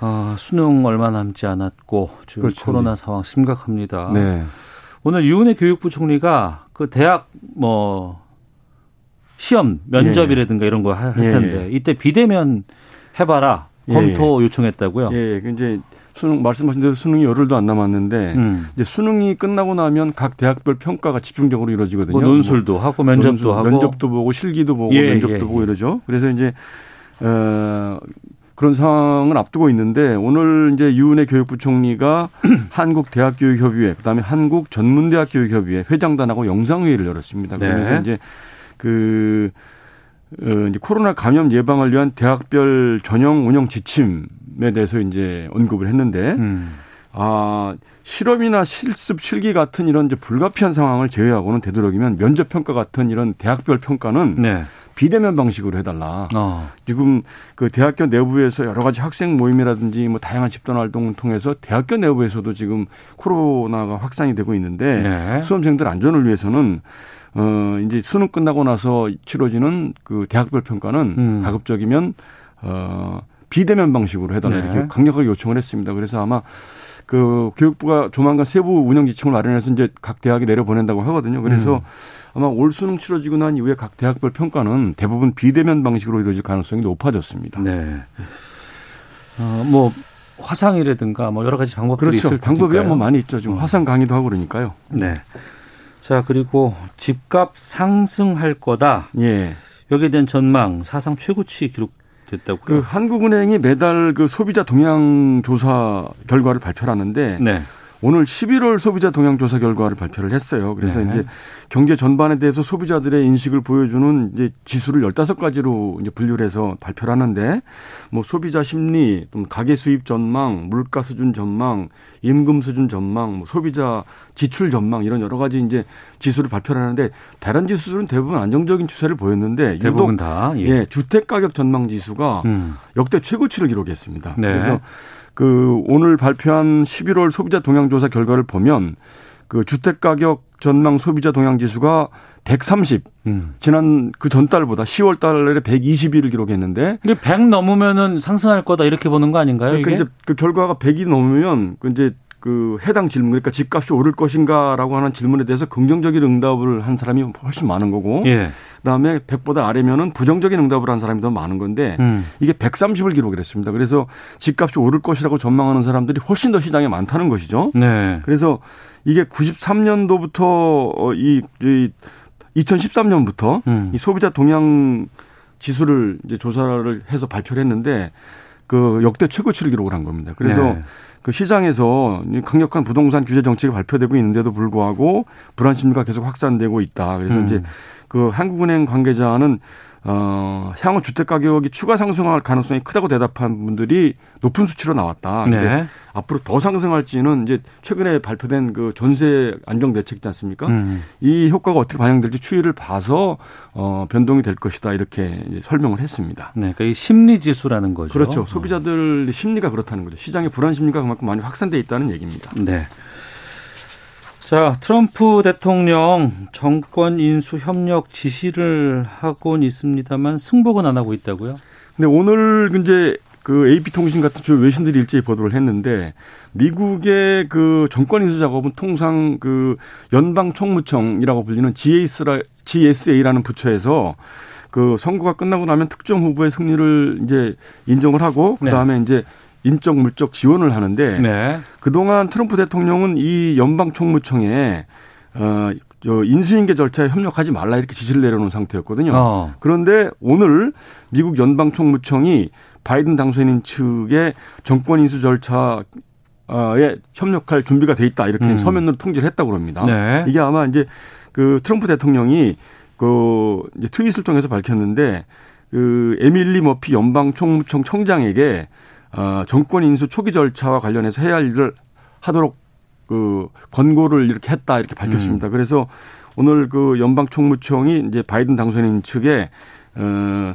아, 수능 얼마 남지 않았고 지금 그렇죠. 코로나 상황 심각합니다. 네. 오늘 유은혜 교육부 총리가 그 대학 뭐 시험 면접이라든가 이런 거할 예, 텐데 예. 이때 비대면 해봐라 예, 검토 요청했다고요. 예, 그 이제 수능 말씀하신 대로 수능이 열흘도 안 남았는데 음. 이제 수능이 끝나고 나면 각 대학별 평가가 집중적으로 이루어지거든요. 뭐 논술도 하고 면접도 논술, 하고 면접도 보고 실기도 보고 예, 면접도 예, 보고 예. 이러죠. 그래서 이제 어 그런 상황을 앞두고 있는데 오늘 이제 유은혜 교육부 총리가 한국대학교육협의회 그다음에 한국전문대학교육협의회 회장단하고 영상회의를 열었습니다. 네. 그러면서 이제 그 어, 이제 코로나 감염 예방을 위한 대학별 전형 운영 지침에 대해서 이제 언급을 했는데 음. 아, 실험이나 실습, 실기 같은 이런 이제 불가피한 상황을 제외하고는 되도록이면 면접 평가 같은 이런 대학별 평가는 네. 비대면 방식으로 해달라. 어. 지금 그 대학교 내부에서 여러 가지 학생 모임이라든지 뭐 다양한 집단 활동을 통해서 대학교 내부에서도 지금 코로나가 확산이 되고 있는데 네. 수험생들 안전을 위해서는 어 이제 수능 끝나고 나서 치러지는 그 대학별 평가는 음. 가급적이면 어 비대면 방식으로 해달라 네. 이렇게 강력하게 요청을 했습니다. 그래서 아마 그 교육부가 조만간 세부 운영 지침을 마련해서 이제 각 대학에 내려보낸다고 하거든요. 그래서 음. 아마 올 수능 치러지고 난 이후에 각 대학별 평가는 대부분 비대면 방식으로 이루어질 가능성이 높아졌습니다. 네. 어, 뭐 화상이라든가 뭐 여러 가지 방법들이 그렇죠. 있을 방법이. 뭐 많이 있죠. 지금 어. 화상 강의도 하고 그러니까요. 네. 자 그리고 집값 상승할 거다. 예. 여기에 대한 전망 사상 최고치 기록 됐다고요. 그 한국은행이 매달 그 소비자 동향 조사 결과를 발표를 하는데 네. 오늘 11월 소비자 동향 조사 결과를 발표를 했어요. 그래서 네. 이제 경제 전반에 대해서 소비자들의 인식을 보여주는 이제 지수를 15가지로 이제 분류를 해서 발표를 하는데 뭐 소비자 심리, 또 가계 수입 전망, 물가 수준 전망, 임금 수준 전망, 뭐 소비자 지출 전망 이런 여러 가지 이제 지수를 발표를 하는데 다른 지수들은 대부분 안정적인 추세를 보였는데 대부분 다. 예. 예, 주택 가격 전망 지수가 음. 역대 최고치를 기록했습니다. 네. 그래서 그 오늘 발표한 11월 소비자 동향 조사 결과를 보면 그 주택 가격 전망 소비자 동향 지수가 130 음. 지난 그 전달보다 10월 달에 121을 기록했는데 이게 100 넘으면은 상승할 거다 이렇게 보는 거 아닌가요? 그러니까 이게? 이제 그 결과가 100이 넘으면 그 이제 그 해당 질문 그러니까 집값이 오를 것인가라고 하는 질문에 대해서 긍정적인 응답을 한 사람이 훨씬 많은 거고 예. 그다음에 100보다 아래면은 부정적인 응답을 한 사람이 더 많은 건데 음. 이게 130을 기록을 했습니다. 그래서 집값이 오를 것이라고 전망하는 사람들이 훨씬 더 시장에 많다는 것이죠. 네. 그래서 이게 93년도부터 이, 이 2013년부터 음. 이 소비자 동향 지수를 이제 조사를 해서 발표를 했는데 그 역대 최고치를 기록을 한 겁니다. 그래서 네. 그 시장에서 이 강력한 부동산 규제 정책이 발표되고 있는데도 불구하고 불안 심리가 계속 확산되고 있다. 그래서 음. 이제 그 한국은행 관계자는 어, 향후 주택 가격이 추가 상승할 가능성이 크다고 대답한 분들이 높은 수치로 나왔다. 근데 네. 앞으로 더 상승할지는 이제 최근에 발표된 그 전세 안정 대책 있지 않습니까? 음. 이 효과가 어떻게 반영될지 추이를 봐서 어, 변동이 될 것이다 이렇게 이제 설명을 했습니다. 네. 그러니까 이 심리 지수라는 거죠. 그렇죠. 소비자들 심리가 그렇다는 거죠. 시장의 불안 심리가 그만큼 많이 확산돼 있다는 얘기입니다. 네. 자, 트럼프 대통령 정권 인수 협력 지시를 하곤 있습니다만 승복은 안 하고 있다고요? 근데 오늘 이제 그 AP통신 같은 주요 외신들이 일제히 보도를 했는데 미국의 그 정권 인수 작업은 통상 그 연방 총무청이라고 불리는 GS라, GSA라는 부처에서 그 선거가 끝나고 나면 특정 후보의 승리를 이제 인정을 하고 네. 그다음에 이제 인적 물적 지원을 하는데 네. 그동안 트럼프 대통령은 이 연방 총무청에 어, 저 인수인계 절차에 협력하지 말라 이렇게 지시를 내려놓은 상태였거든요. 어. 그런데 오늘 미국 연방 총무청이 바이든 당선인 측의 정권 인수 절차 에 협력할 준비가 돼 있다 이렇게 음. 서면으로 통지를 했다고 합니다. 네. 이게 아마 이제 그 트럼프 대통령이 그 이제 트윗을 통해서 밝혔는데 그 에밀리 머피 연방 총무청 청장에게 어 정권 인수 초기 절차와 관련해서 해야 할 일을 하도록 그 권고를 이렇게 했다 이렇게 밝혔습니다. 음. 그래서 오늘 그 연방 총무청이 이제 바이든 당선인 측에 어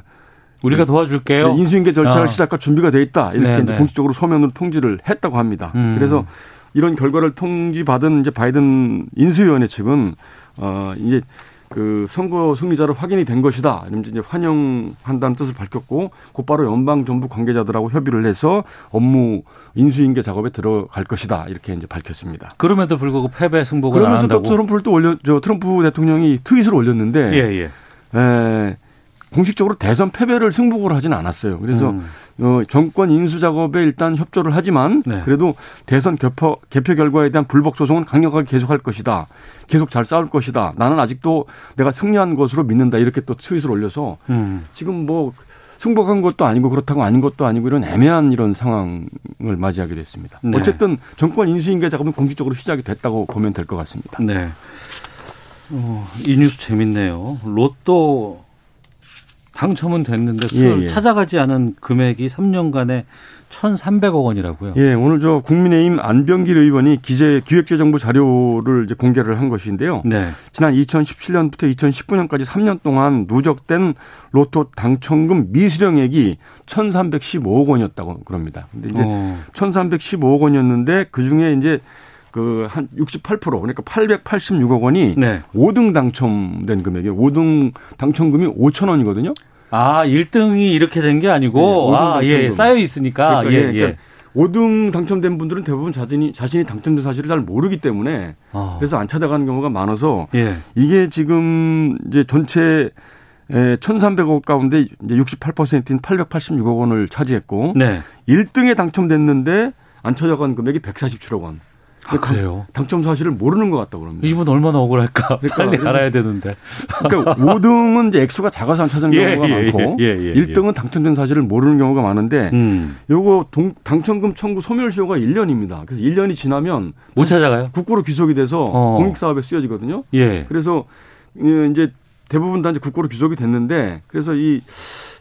우리가 도와줄게요. 인수인계 절차를 어. 시작할 준비가 돼 있다 이렇게 네, 이제 네. 공식적으로 서면으로 통지를 했다고 합니다. 음. 그래서 이런 결과를 통지받은 이제 바이든 인수위원회 측은 어 이제 그 선거 승리자로 확인이 된 것이다. 이러면서 이제 환영한다는 뜻을 밝혔고 곧바로 연방 정부 관계자들하고 협의를 해서 업무 인수인계 작업에 들어갈 것이다. 이렇게 이제 밝혔습니다. 그럼에도 불구하고 패배 승복을 안 그러면서 또 한다고. 트럼프를 또 올려 저 트럼프 대통령이 트윗을 올렸는데 예, 예. 에, 공식적으로 대선 패배를 승복을 하진 않았어요. 그래서 음. 어, 정권 인수 작업에 일단 협조를 하지만 네. 그래도 대선 개표, 개표 결과에 대한 불복 소송은 강력하게 계속할 것이다. 계속 잘 싸울 것이다. 나는 아직도 내가 승리한 것으로 믿는다. 이렇게 또 트윗을 올려서 음. 지금 뭐 승복한 것도 아니고 그렇다고 아닌 것도 아니고 이런 애매한 이런 상황을 맞이하게 됐습니다. 네. 어쨌든 정권 인수인계 작업은 공식적으로 시작이 됐다고 보면 될 것 같습니다. 네. 어, 이 뉴스 재밌네요. 로또 당첨은 됐는데 수 예, 예. 찾아가지 않은 금액이 3년간에 1,300억 원이라고요. 예, 오늘 저 국민의힘 안병길 의원이 기재 기획재정부 자료를 이제 공개를 한 것인데요. 네. 지난 2017년부터 2019년까지 3년 동안 누적된 로또 당첨금 미수령액이 1,315억 원이었다고 그럽니다. 근데 이제 어. 1,315억 원이었는데 그 중에 이제 그 한 68% 그러니까 886억 원이 네. 5등 당첨된 금액이에요. 5등 당첨금이 5천 원이거든요. 아, 1등이 이렇게 된 게 아니고 네, 아, 예. 쌓여 있으니까 그러니까 예, 예, 예. 그러니까 5등 당첨된 분들은 대부분 자신이 자신이 당첨된 사실을 잘 모르기 때문에 아. 그래서 안 찾아가는 경우가 많아서 예. 이게 지금 이제 전체 1,300억 가운데 이제 68%인 886억 원을 차지했고 네. 1등에 당첨됐는데 안 찾아간 금액이 147억 원. 아, 그래요. 당첨 사실을 모르는 것 같다고 그럽니다. 이분 얼마나 억울할까. 그러니까 빨리 알아야 되는데. 그러니까 5등은 이제 액수가 작아서 안 찾은 예, 경우가 예, 많고 예, 예, 예. 1등은 당첨된 사실을 모르는 경우가 많은데 음. 요거 동- 당첨금 청구 소멸시효가 1년입니다. 그래서 1년이 지나면 못 찾아가요? 국고로 귀속이 돼서 어. 공익사업에 쓰여지거든요. 예. 그래서 예, 이제 대부분 다 이제 국고로 귀속이 됐는데 그래서 이,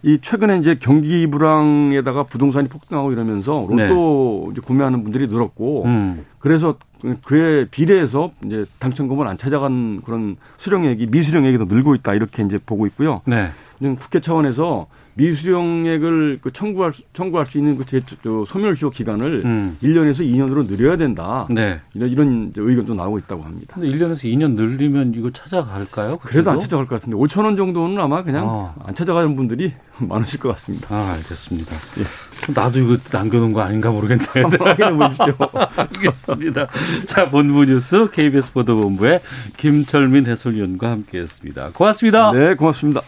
이 최근에 이제 경기 불황에다가 부동산이 폭등하고 이러면서 로또 이제 구매하는 분들이 늘었고 음. 그래서 그에 비례해서 이제 당첨금을 안 찾아간 그런 수령액이 미수령액이 더 늘고 있다 이렇게 이제 보고 있고요. 네. 지금 국회 차원에서 미수령액을 그 청구할 수- 청구할 수 있는 그 제, 저 소멸시효 기간을 음. 1년에서 2년으로 늘려야 된다. 네. 이런 이런 의견도 나오고 있다고 합니다. 근데 1년에서 2년 늘리면 이거 찾아갈까요? 그래도 안 그때도? 찾아갈 것 같은데 5천 원 정도는 아마 그냥 어. 안 찾아가는 분들이 많으실 것 같습니다. 아, 알겠습니다. 나도 이거 남겨놓은 거 아닌가 모르겠네. 한번 확인해 보십시오. 알겠습니다. 자, 본부 뉴스 KBS 보도본부의 김철민 해설위원과 함께했습니다. 고맙습니다. 네, 고맙습니다.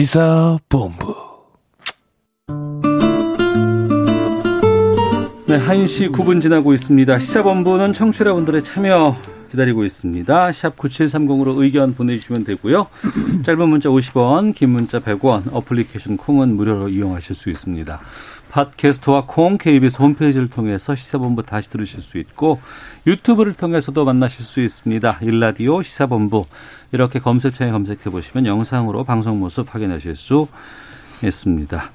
시사본부 네, 1시 9분 지나고 있습니다. 시사본부는 청취자분들의 참여 기다리고 있습니다. 샵 9730으로 의견 보내주시면 되고요. 짧은 문자 50원, 긴 문자 100원, 어플리케이션 콩은 무료로 이용하실 수 있습니다. 팟캐스트와 콩, KBS 홈페이지를 통해서 시사본부 다시 들으실 수 있고 유튜브를 통해서도 만나실 수 있습니다. 일라디오 시사본부 이렇게 검색창에 검색해 보시면 영상으로 방송 모습 확인하실 수 있습니다.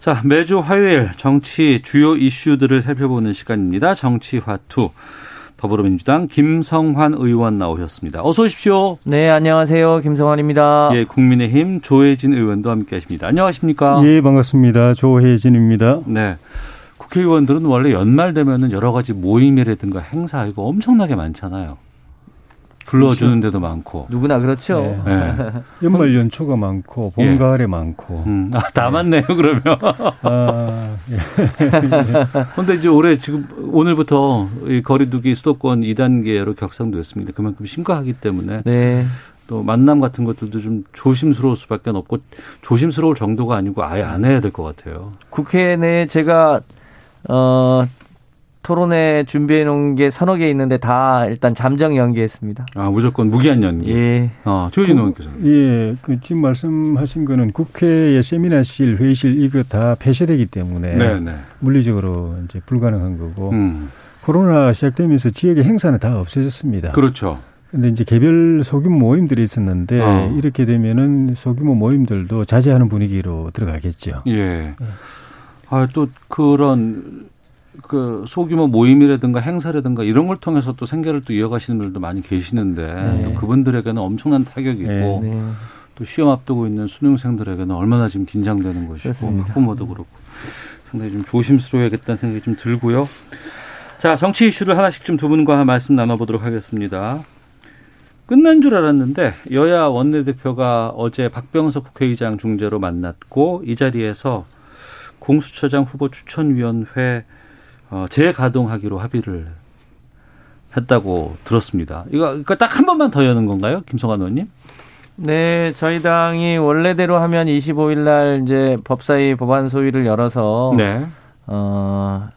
자, 매주 화요일 정치 주요 이슈들을 살펴보는 시간입니다. 정치화투. 더불어민주당 김성환 의원 나오셨습니다. 어서 오십시오. 네, 안녕하세요. 김성환입니다. 예, 국민의힘 조혜진 의원도 함께 하십니다. 안녕하십니까? 예, 반갑습니다. 조혜진입니다. 네. 국회의원들은 원래 연말 되면은 여러 가지 모임이라든가 행사 이거 엄청나게 많잖아요. 불러주는 데도 많고. 누구나 그렇죠. 네. 예. 연말 연초가 많고 봄 예. 가을에 많고. 음, 아, 다 맞네요, 그러면. 아, 예. 근데 이제 올해 지금 오늘부터 이 거리두기 수도권 2단계로 격상됐습니다. 그만큼 심각하기 때문에 네. 또 만남 같은 것들도 좀 조심스러울 수밖에 없고 조심스러울 정도가 아니고 아예 안 해야 될 것 같아요. 국회 내에 제가 어 토론회 준비해 놓은 게 서너 개 있는데 다 일단 잠정 연기했습니다. 아 무조건 무기한 연기. 예. 어, 조혜진 의원께서는. 예, 그 지금 말씀하신 거는 국회의 세미나실, 회의실 이거 다 폐쇄되기 때문에 네, 네. 물리적으로 이제 불가능한 거고 음, 코로나 시작되면서 지역의 행사는 다 없어졌습니다. 그렇죠. 근데 이제 개별 소규모 모임들이 있었는데 어. 이렇게 되면은 소규모 모임들도 자제하는 분위기로 들어가겠죠. 예. 아, 또 그런 그 소규모 모임이라든가 행사라든가 이런 걸 통해서 또 생계를 또 이어가시는 분들도 많이 계시는데 네. 또 그분들에게는 엄청난 타격이 있고 네. 네. 또 시험 앞두고 있는 수능생들에게는 얼마나 지금 긴장되는 것이고 그렇습니다. 학부모도 그렇고 상당히 좀 조심스러워야겠다는 생각이 좀 들고요. 자, 정치 이슈를 하나씩 좀 두 분과 말씀 나눠보도록 하겠습니다. 끝난 줄 알았는데 여야 원내대표가 어제 박병석 국회의장 중재로 만났고 이 자리에서 공수처장 후보 추천위원회 어, 재가동하기로 합의를 했다고 들었습니다. 이거, 이거 딱 한 번만 더 여는 건가요, 김성환 의원님? 네, 저희 당이 원래대로 하면 25일 날 이제 법사위 법안 소위를 열어서 네. 어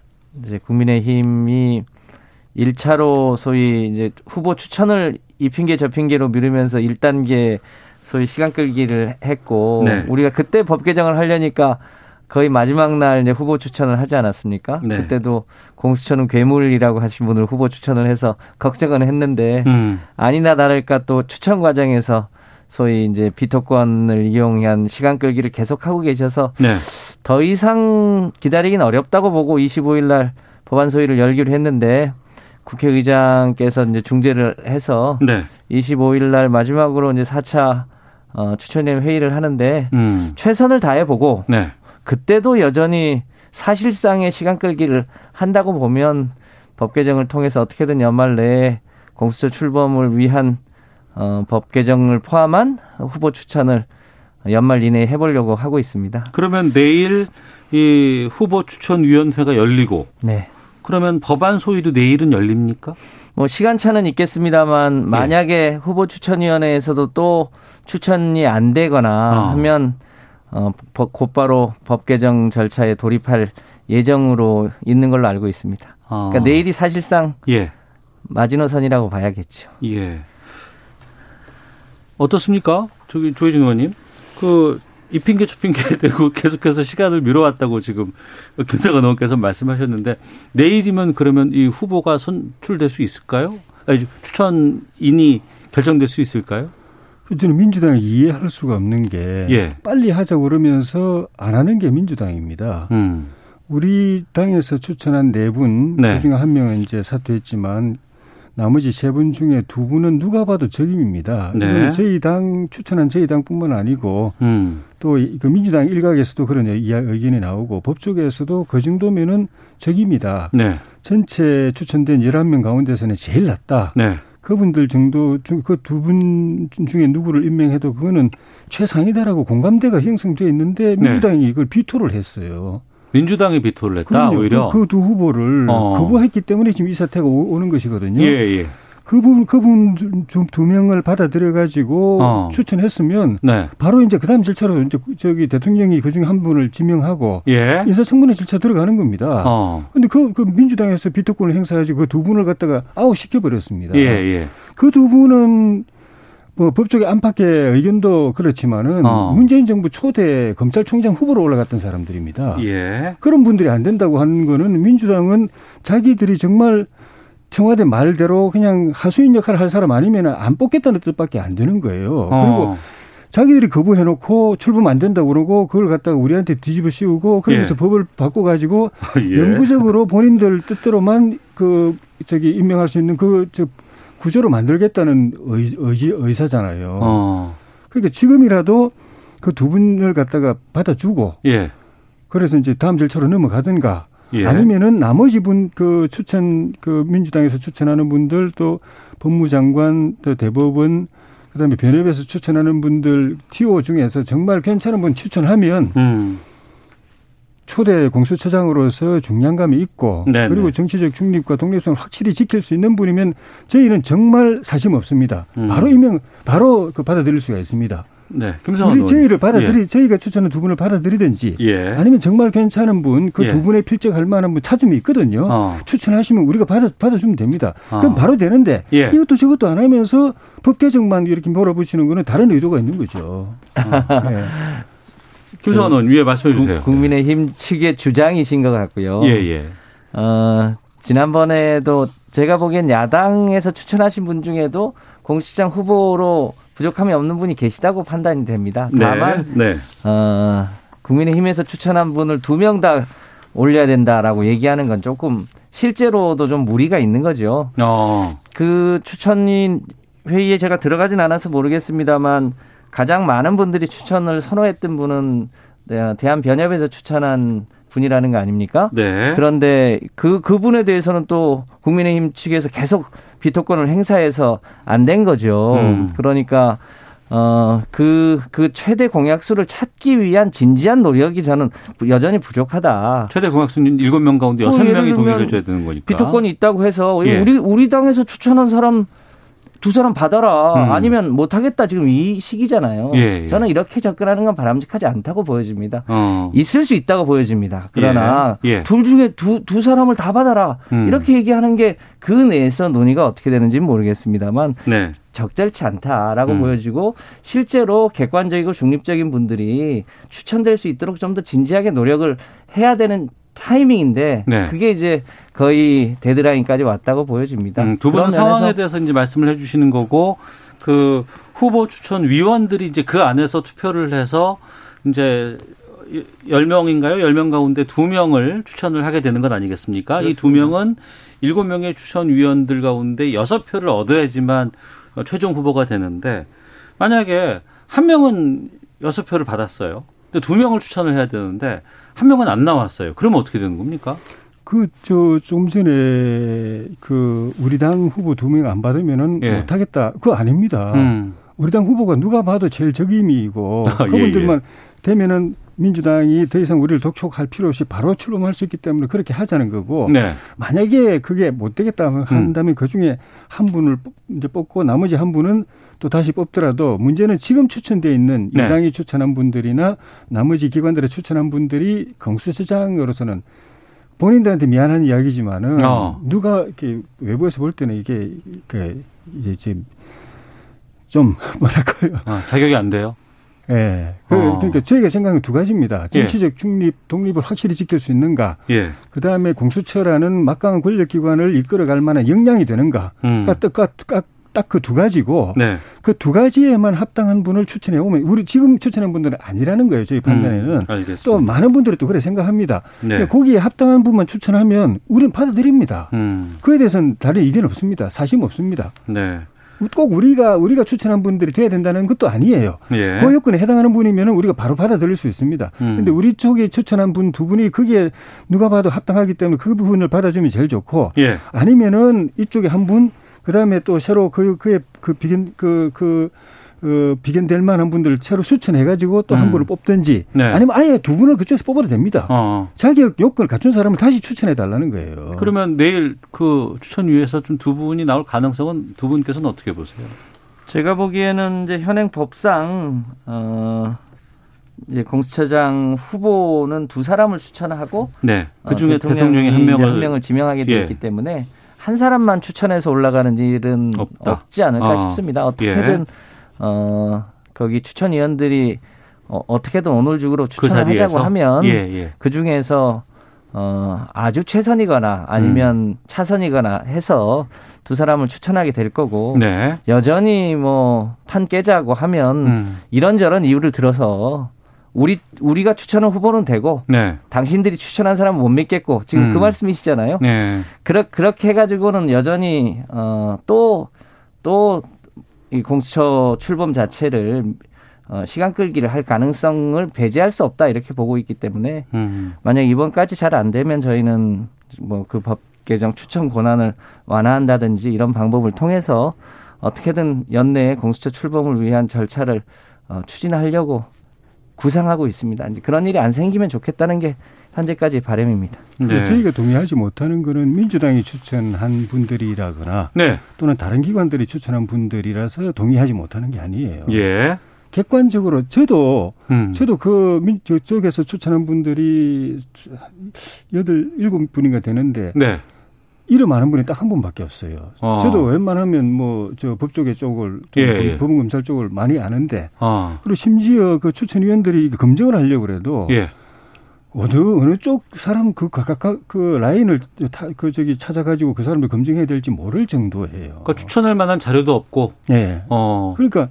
이제 국민의힘이 1차로 소위 이제 후보 추천을 이 핑계 저 핑계로 미루면서 1단계 소위 시간 끌기를 했고 네. 우리가 그때 법 개정을 하려니까 거의 마지막 날 이제 후보 추천을 하지 않았습니까? 네. 그때도 공수처는 괴물이라고 하신 분을 후보 추천을 해서 걱정은 했는데 음. 아니나 다를까 또 추천 과정에서 소위 이제 비토권을 이용한 시간 끌기를 계속하고 계셔서 네. 더 이상 기다리긴 어렵다고 보고 25일 날 법안 소위를 열기로 했는데 국회의장께서 이제 중재를 해서 네. 25일 날 마지막으로 이제 4차 어, 추천위원 회의를 하는데 음. 최선을 다해 보고 네. 그때도 여전히 사실상의 시간 끌기를 한다고 보면 법 개정을 통해서 어떻게든 연말 내에 공수처 출범을 위한 어, 법 개정을 포함한 후보 추천을 연말 이내에 해보려고 하고 있습니다. 그러면 내일 이 후보 추천위원회가 열리고 네. 그러면 법안 소위도 내일은 열립니까? 뭐 시간차는 있겠습니다만 예. 만약에 후보 추천위원회에서도 또 추천이 안 되거나 어. 하면 어, 법- 곧바로 법 개정 절차에 돌입할 예정으로 있는 걸로 알고 있습니다. 어. 그러니까 내일이 사실상 예. 마지노선이라고 봐야겠죠. 예. 어떻습니까? 저기 조혜진 의원님. 그, 이 핑계 저 핑계 대고 계속해서 시간을 미뤄왔다고 지금 김사관 의원께서 말씀하셨는데 내일이면 그러면 이 후보가 선출될 수 있을까요? 아니, 추천인이 결정될 수 있을까요? 저는 민주당이 이해할 수가 없는 게 예. 빨리 하자고 그러면서 안 하는 게 민주당입니다. 음. 우리 당에서 추천한 네 분, 네. 그중에 한 명은 이제 사퇴했지만 나머지 세 분 중에 두 분은 누가 봐도 적임입니다. 네. 저희 당 추천한 저희 당뿐만 아니고 음. 또그 민주당 일각에서도 그런 의견이 나오고 법조계에서도 그 정도면은 적입니다. 네. 전체 추천된 11명 가운데서는 제일 낫다. 네. 그분들 정도 중 그 두 분 중에 누구를 임명해도 그거는 최상이다라고 공감대가 형성돼 있는데 네. 민주당이 이걸 비토를 했어요. 민주당이 비토를 냈다, 오히려. 그 두 후보를 어. 거부했기 때문에 지금 이 사태가 오- 오는 것이거든요. 예, 예. 그분 그분 좀 두 명을 받아들여 가지고 어. 추천했으면 네. 바로 이제 그다음 절차로 이제 저기 대통령이 그 중에 한 분을 지명하고 예. 인사청문회 절차 들어가는 겁니다. 어. 근데 그, 그 민주당에서 비토권을 행사해가지고 그두 분을 갖다가 아웃 시켜 버렸습니다. 예, 예. 그두 분은 뭐 법조계 안팎의 의견도 그렇지만은 어. 문재인 정부 초대 검찰총장 후보로 올라갔던 사람들입니다. 예. 그런 분들이 안 된다고 하는 거는 민주당은 자기들이 정말 청와대 말대로 그냥 하수인 역할을 할 사람 아니면 안 뽑겠다는 뜻밖에 안 되는 거예요. 그리고 어. 자기들이 거부해놓고 출범 안 된다고 그러고 그걸 갖다가 우리한테 뒤집어 씌우고 그러면서 예. 법을 바꿔가지고 예. 영구적으로 본인들 뜻대로만 그 저기 임명할 수 있는 그저 구조로 만들겠다는 의, 의지 의사잖아요. 어. 그러니까 지금이라도 그 두 분을 갖다가 받아주고 예. 그래서 이제 다음 절차로 넘어가든가 예. 아니면은 나머지 분 그 추천 그 민주당에서 추천하는 분들 또 법무장관 또 대법원 그다음에 변협에서 추천하는 분들 티오 중에서 정말 괜찮은 분 추천하면 음. 초대 공수처장으로서 중량감이 있고 네네. 그리고 정치적 중립과 독립성을 확실히 지킬 수 있는 분이면 저희는 정말 사심 없습니다. 음. 바로 임명 바로 그 받아들일 수가 있습니다. 네. 김성환 우리. 저희를 받아들이 저희가 추천한 두 분을 받아들이든지 예. 아니면 정말 괜찮은 분그 예. 두 분의 필적할 만한 분 찾으면 있거든요. 어. 추천하시면 우리가 받아 받아주면 됩니다. 어. 그럼 바로 되는데 예. 이것도 저것도 안 하면서 법 개정만 이렇게 몰아붙이는 거는 다른 의도가 있는 거죠. 네. 김성환 의원 위에 말씀해 주세요. 국민의힘 측의 주장이신 것 같고요. 예, 예. 어, 지난번에도 제가 보기엔 야당에서 추천하신 분 중에도 공시장 후보로 부족함이 없는 분이 계시다고 판단이 됩니다. 다만 네. 네. 어, 국민의힘에서 추천한 분을 두 명 다 올려야 된다라고 얘기하는 건 조금 실제로도 좀 무리가 있는 거죠. 어. 그 추천인 회의에 제가 들어가진 않아서 모르겠습니다만 가장 많은 분들이 추천을 선호했던 분은 대한 변협에서 추천한 분이라는 거 아닙니까? 네. 그런데 그 그분에 대해서는 또 국민의힘 측에서 계속 비토권을 행사해서 안 된 거죠. 음. 그러니까 어그그 그 최대 공약수를 찾기 위한 진지한 노력이 저는 여전히 부족하다. 최대 공약수는 7명 가운데 뭐 6명이 예를 동의를 해줘야 되는 거니까. 비토권이 있다고 해서 예. 우리 우리 당에서 추천한 사람 두 사람 받아라 음. 아니면 못하겠다 지금 이 시기잖아요. 예, 예. 저는 이렇게 접근하는 건 바람직하지 않다고 보여집니다. 어. 있을 수 있다고 보여집니다. 그러나 예, 예. 둘 중에 두, 두 사람을 다 받아라 음. 이렇게 얘기하는 게 그 내에서 논의가 어떻게 되는지는 모르겠습니다만 네. 적절치 않다라고 음. 보여지고 실제로 객관적이고 중립적인 분들이 추천될 수 있도록 좀 더 진지하게 노력을 해야 되는 타이밍인데 네. 그게 이제 거의 데드라인까지 왔다고 보여집니다. 음, 두 분은 상황에 대해서 이제 말씀을 해주시는 거고 그 후보 추천 위원들이 이제 그 안에서 투표를 해서 이제 10명인가요? 10명 가운데 2명을 추천을 하게 되는 것 아니겠습니까? 이 2명은 7명의 추천 위원들 가운데 6표를 얻어야지만 최종 후보가 되는데 만약에 한 명은 6표를 받았어요. 근데 2명을 추천을 해야 되는데 한 명은 안 나왔어요. 그러면 어떻게 되는 겁니까? 그 저 좀 전에 그 우리 당 후보 두 명 안 받으면은 예. 못하겠다. 그거 아닙니다. 음. 우리 당 후보가 누가 봐도 제일 적임이고 아, 예, 그분들만 되면은 민주당이 더 이상 우리를 독촉할 필요 없이 바로 출범할 수 있기 때문에 그렇게 하자는 거고 네. 만약에 그게 못 되겠다 하면 한다면 그 중에 한 분을 뽑- 이제 뽑고 나머지 한 분은 또 다시 뽑더라도 문제는 지금 추천돼 있는 네. 여당이 추천한 분들이나 나머지 기관들의 추천한 분들이 공수처장으로서는 본인들한테 미안한 이야기지만은 어. 누가 이렇게 외부에서 볼 때는 이게 그 이제 지금 좀 뭐랄까요? 아, 자격이 안 돼요. 예. 그, 어. 그러니까 저희가 생각하는 두 가지입니다. 정치적 중립, 독립을 확실히 지킬 수 있는가. 예. 그 다음에 공수처라는 막강한 권력기관을 이끌어갈 만한 역량이 되는가. 음. 그러니까 딱 그 두 가지고 네. 그두 가지에만 합당한 분을 추천해 오면 우리 지금 추천한 분들은 아니라는 거예요. 저희 판단에는. 음. 또 많은 분들이 또 그래 생각합니다. 네. 그러니까 거기에 합당한 분만 추천하면 우리는 받아들입니다. 음. 그에 대해서는 다른 의견 없습니다. 사심 없습니다. 네. 꼭 우리가 우리가 추천한 분들이 돼야 된다는 것도 아니에요. 예. 그 요건에 해당하는 분이면 우리가 바로 받아들일 수 있습니다. 음. 근데 우리 쪽에 추천한 분 두 분이 그게 누가 봐도 합당하기 때문에 그 부분을 받아주면 제일 좋고 예. 아니면은 이쪽에 한 분, 그 다음에 또 새로 그, 그의 그 비견, 그, 그, 어, 비견될 만한 분들을 새로 추천해가지고 또한 음. 분을 뽑든지 네. 아니면 아예 두 분을 그쪽에서 뽑아도 됩니다. 어. 자격 요건을 갖춘 사람을 다시 추천해 달라는 거예요. 그러면 내일 그 추천위에서 좀 두 분이 나올 가능성은 두 분께서는 어떻게 보세요? 제가 보기에는 이제 현행 법상 어 이제 공수처장 후보는 두 사람을 추천하고 네. 어, 그 중에 대통령이 한 명을 한 명을 지명하게 되어 예. 때문에 한 사람만 추천해서 올라가는 일은 없다. 없지 않을까 어. 싶습니다. 어떻게든 어 거기 추천 위원들이 어, 어떻게든 오늘 중으로 그 추천을 자리에서 하자고 하면 예, 예. 그 중에서 어 아주 최선이거나 아니면 음. 차선이거나 해서 두 사람을 추천하게 될 거고 네. 여전히 뭐 판 깨자고 하면 음. 이런저런 이유를 들어서 우리 우리가 추천한 후보는 되고 네. 당신들이 추천한 사람은 못 믿겠고 지금 음. 그 말씀이시잖아요. 네. 그렇 그렇게 해가지고는 여전히 어또 또 이 공수처 출범 자체를 어, 시간 끌기를 할 가능성을 배제할 수 없다 이렇게 보고 있기 때문에 음. 만약 이번까지 잘 안 되면 저희는 뭐 그 법 개정 추천 권한을 완화한다든지 이런 방법을 통해서 어떻게든 연내에 공수처 출범을 위한 절차를 어, 추진하려고 구상하고 있습니다. 이제 그런 일이 안 생기면 좋겠다는 게 현재까지 바람입니다. 네. 저희가 동의하지 못하는 거는 민주당이 추천한 분들이라거나 네. 또는 다른 기관들이 추천한 분들이라서 동의하지 못하는 게 아니에요. 예. 객관적으로 저도 음. 저도 그 민, 저쪽에서 추천한 분들이 여덟 일곱 분인가 되는데 네. 이름 아는 분이 딱 한 분밖에 없어요. 어. 저도 웬만하면 뭐 저 법조계 쪽을 또 예, 예. 법원 검찰 쪽을 많이 아는데 아. 그리고 심지어 그 추천위원들이 검증을 하려고 그래도 예. 어느 어느 쪽 사람 그 각각 그 라인을 타, 그 저기 찾아가지고 그 사람을 검증해야 될지 모를 정도예요. 그러니까 추천할 만한 자료도 없고. 예. 어. 그러니까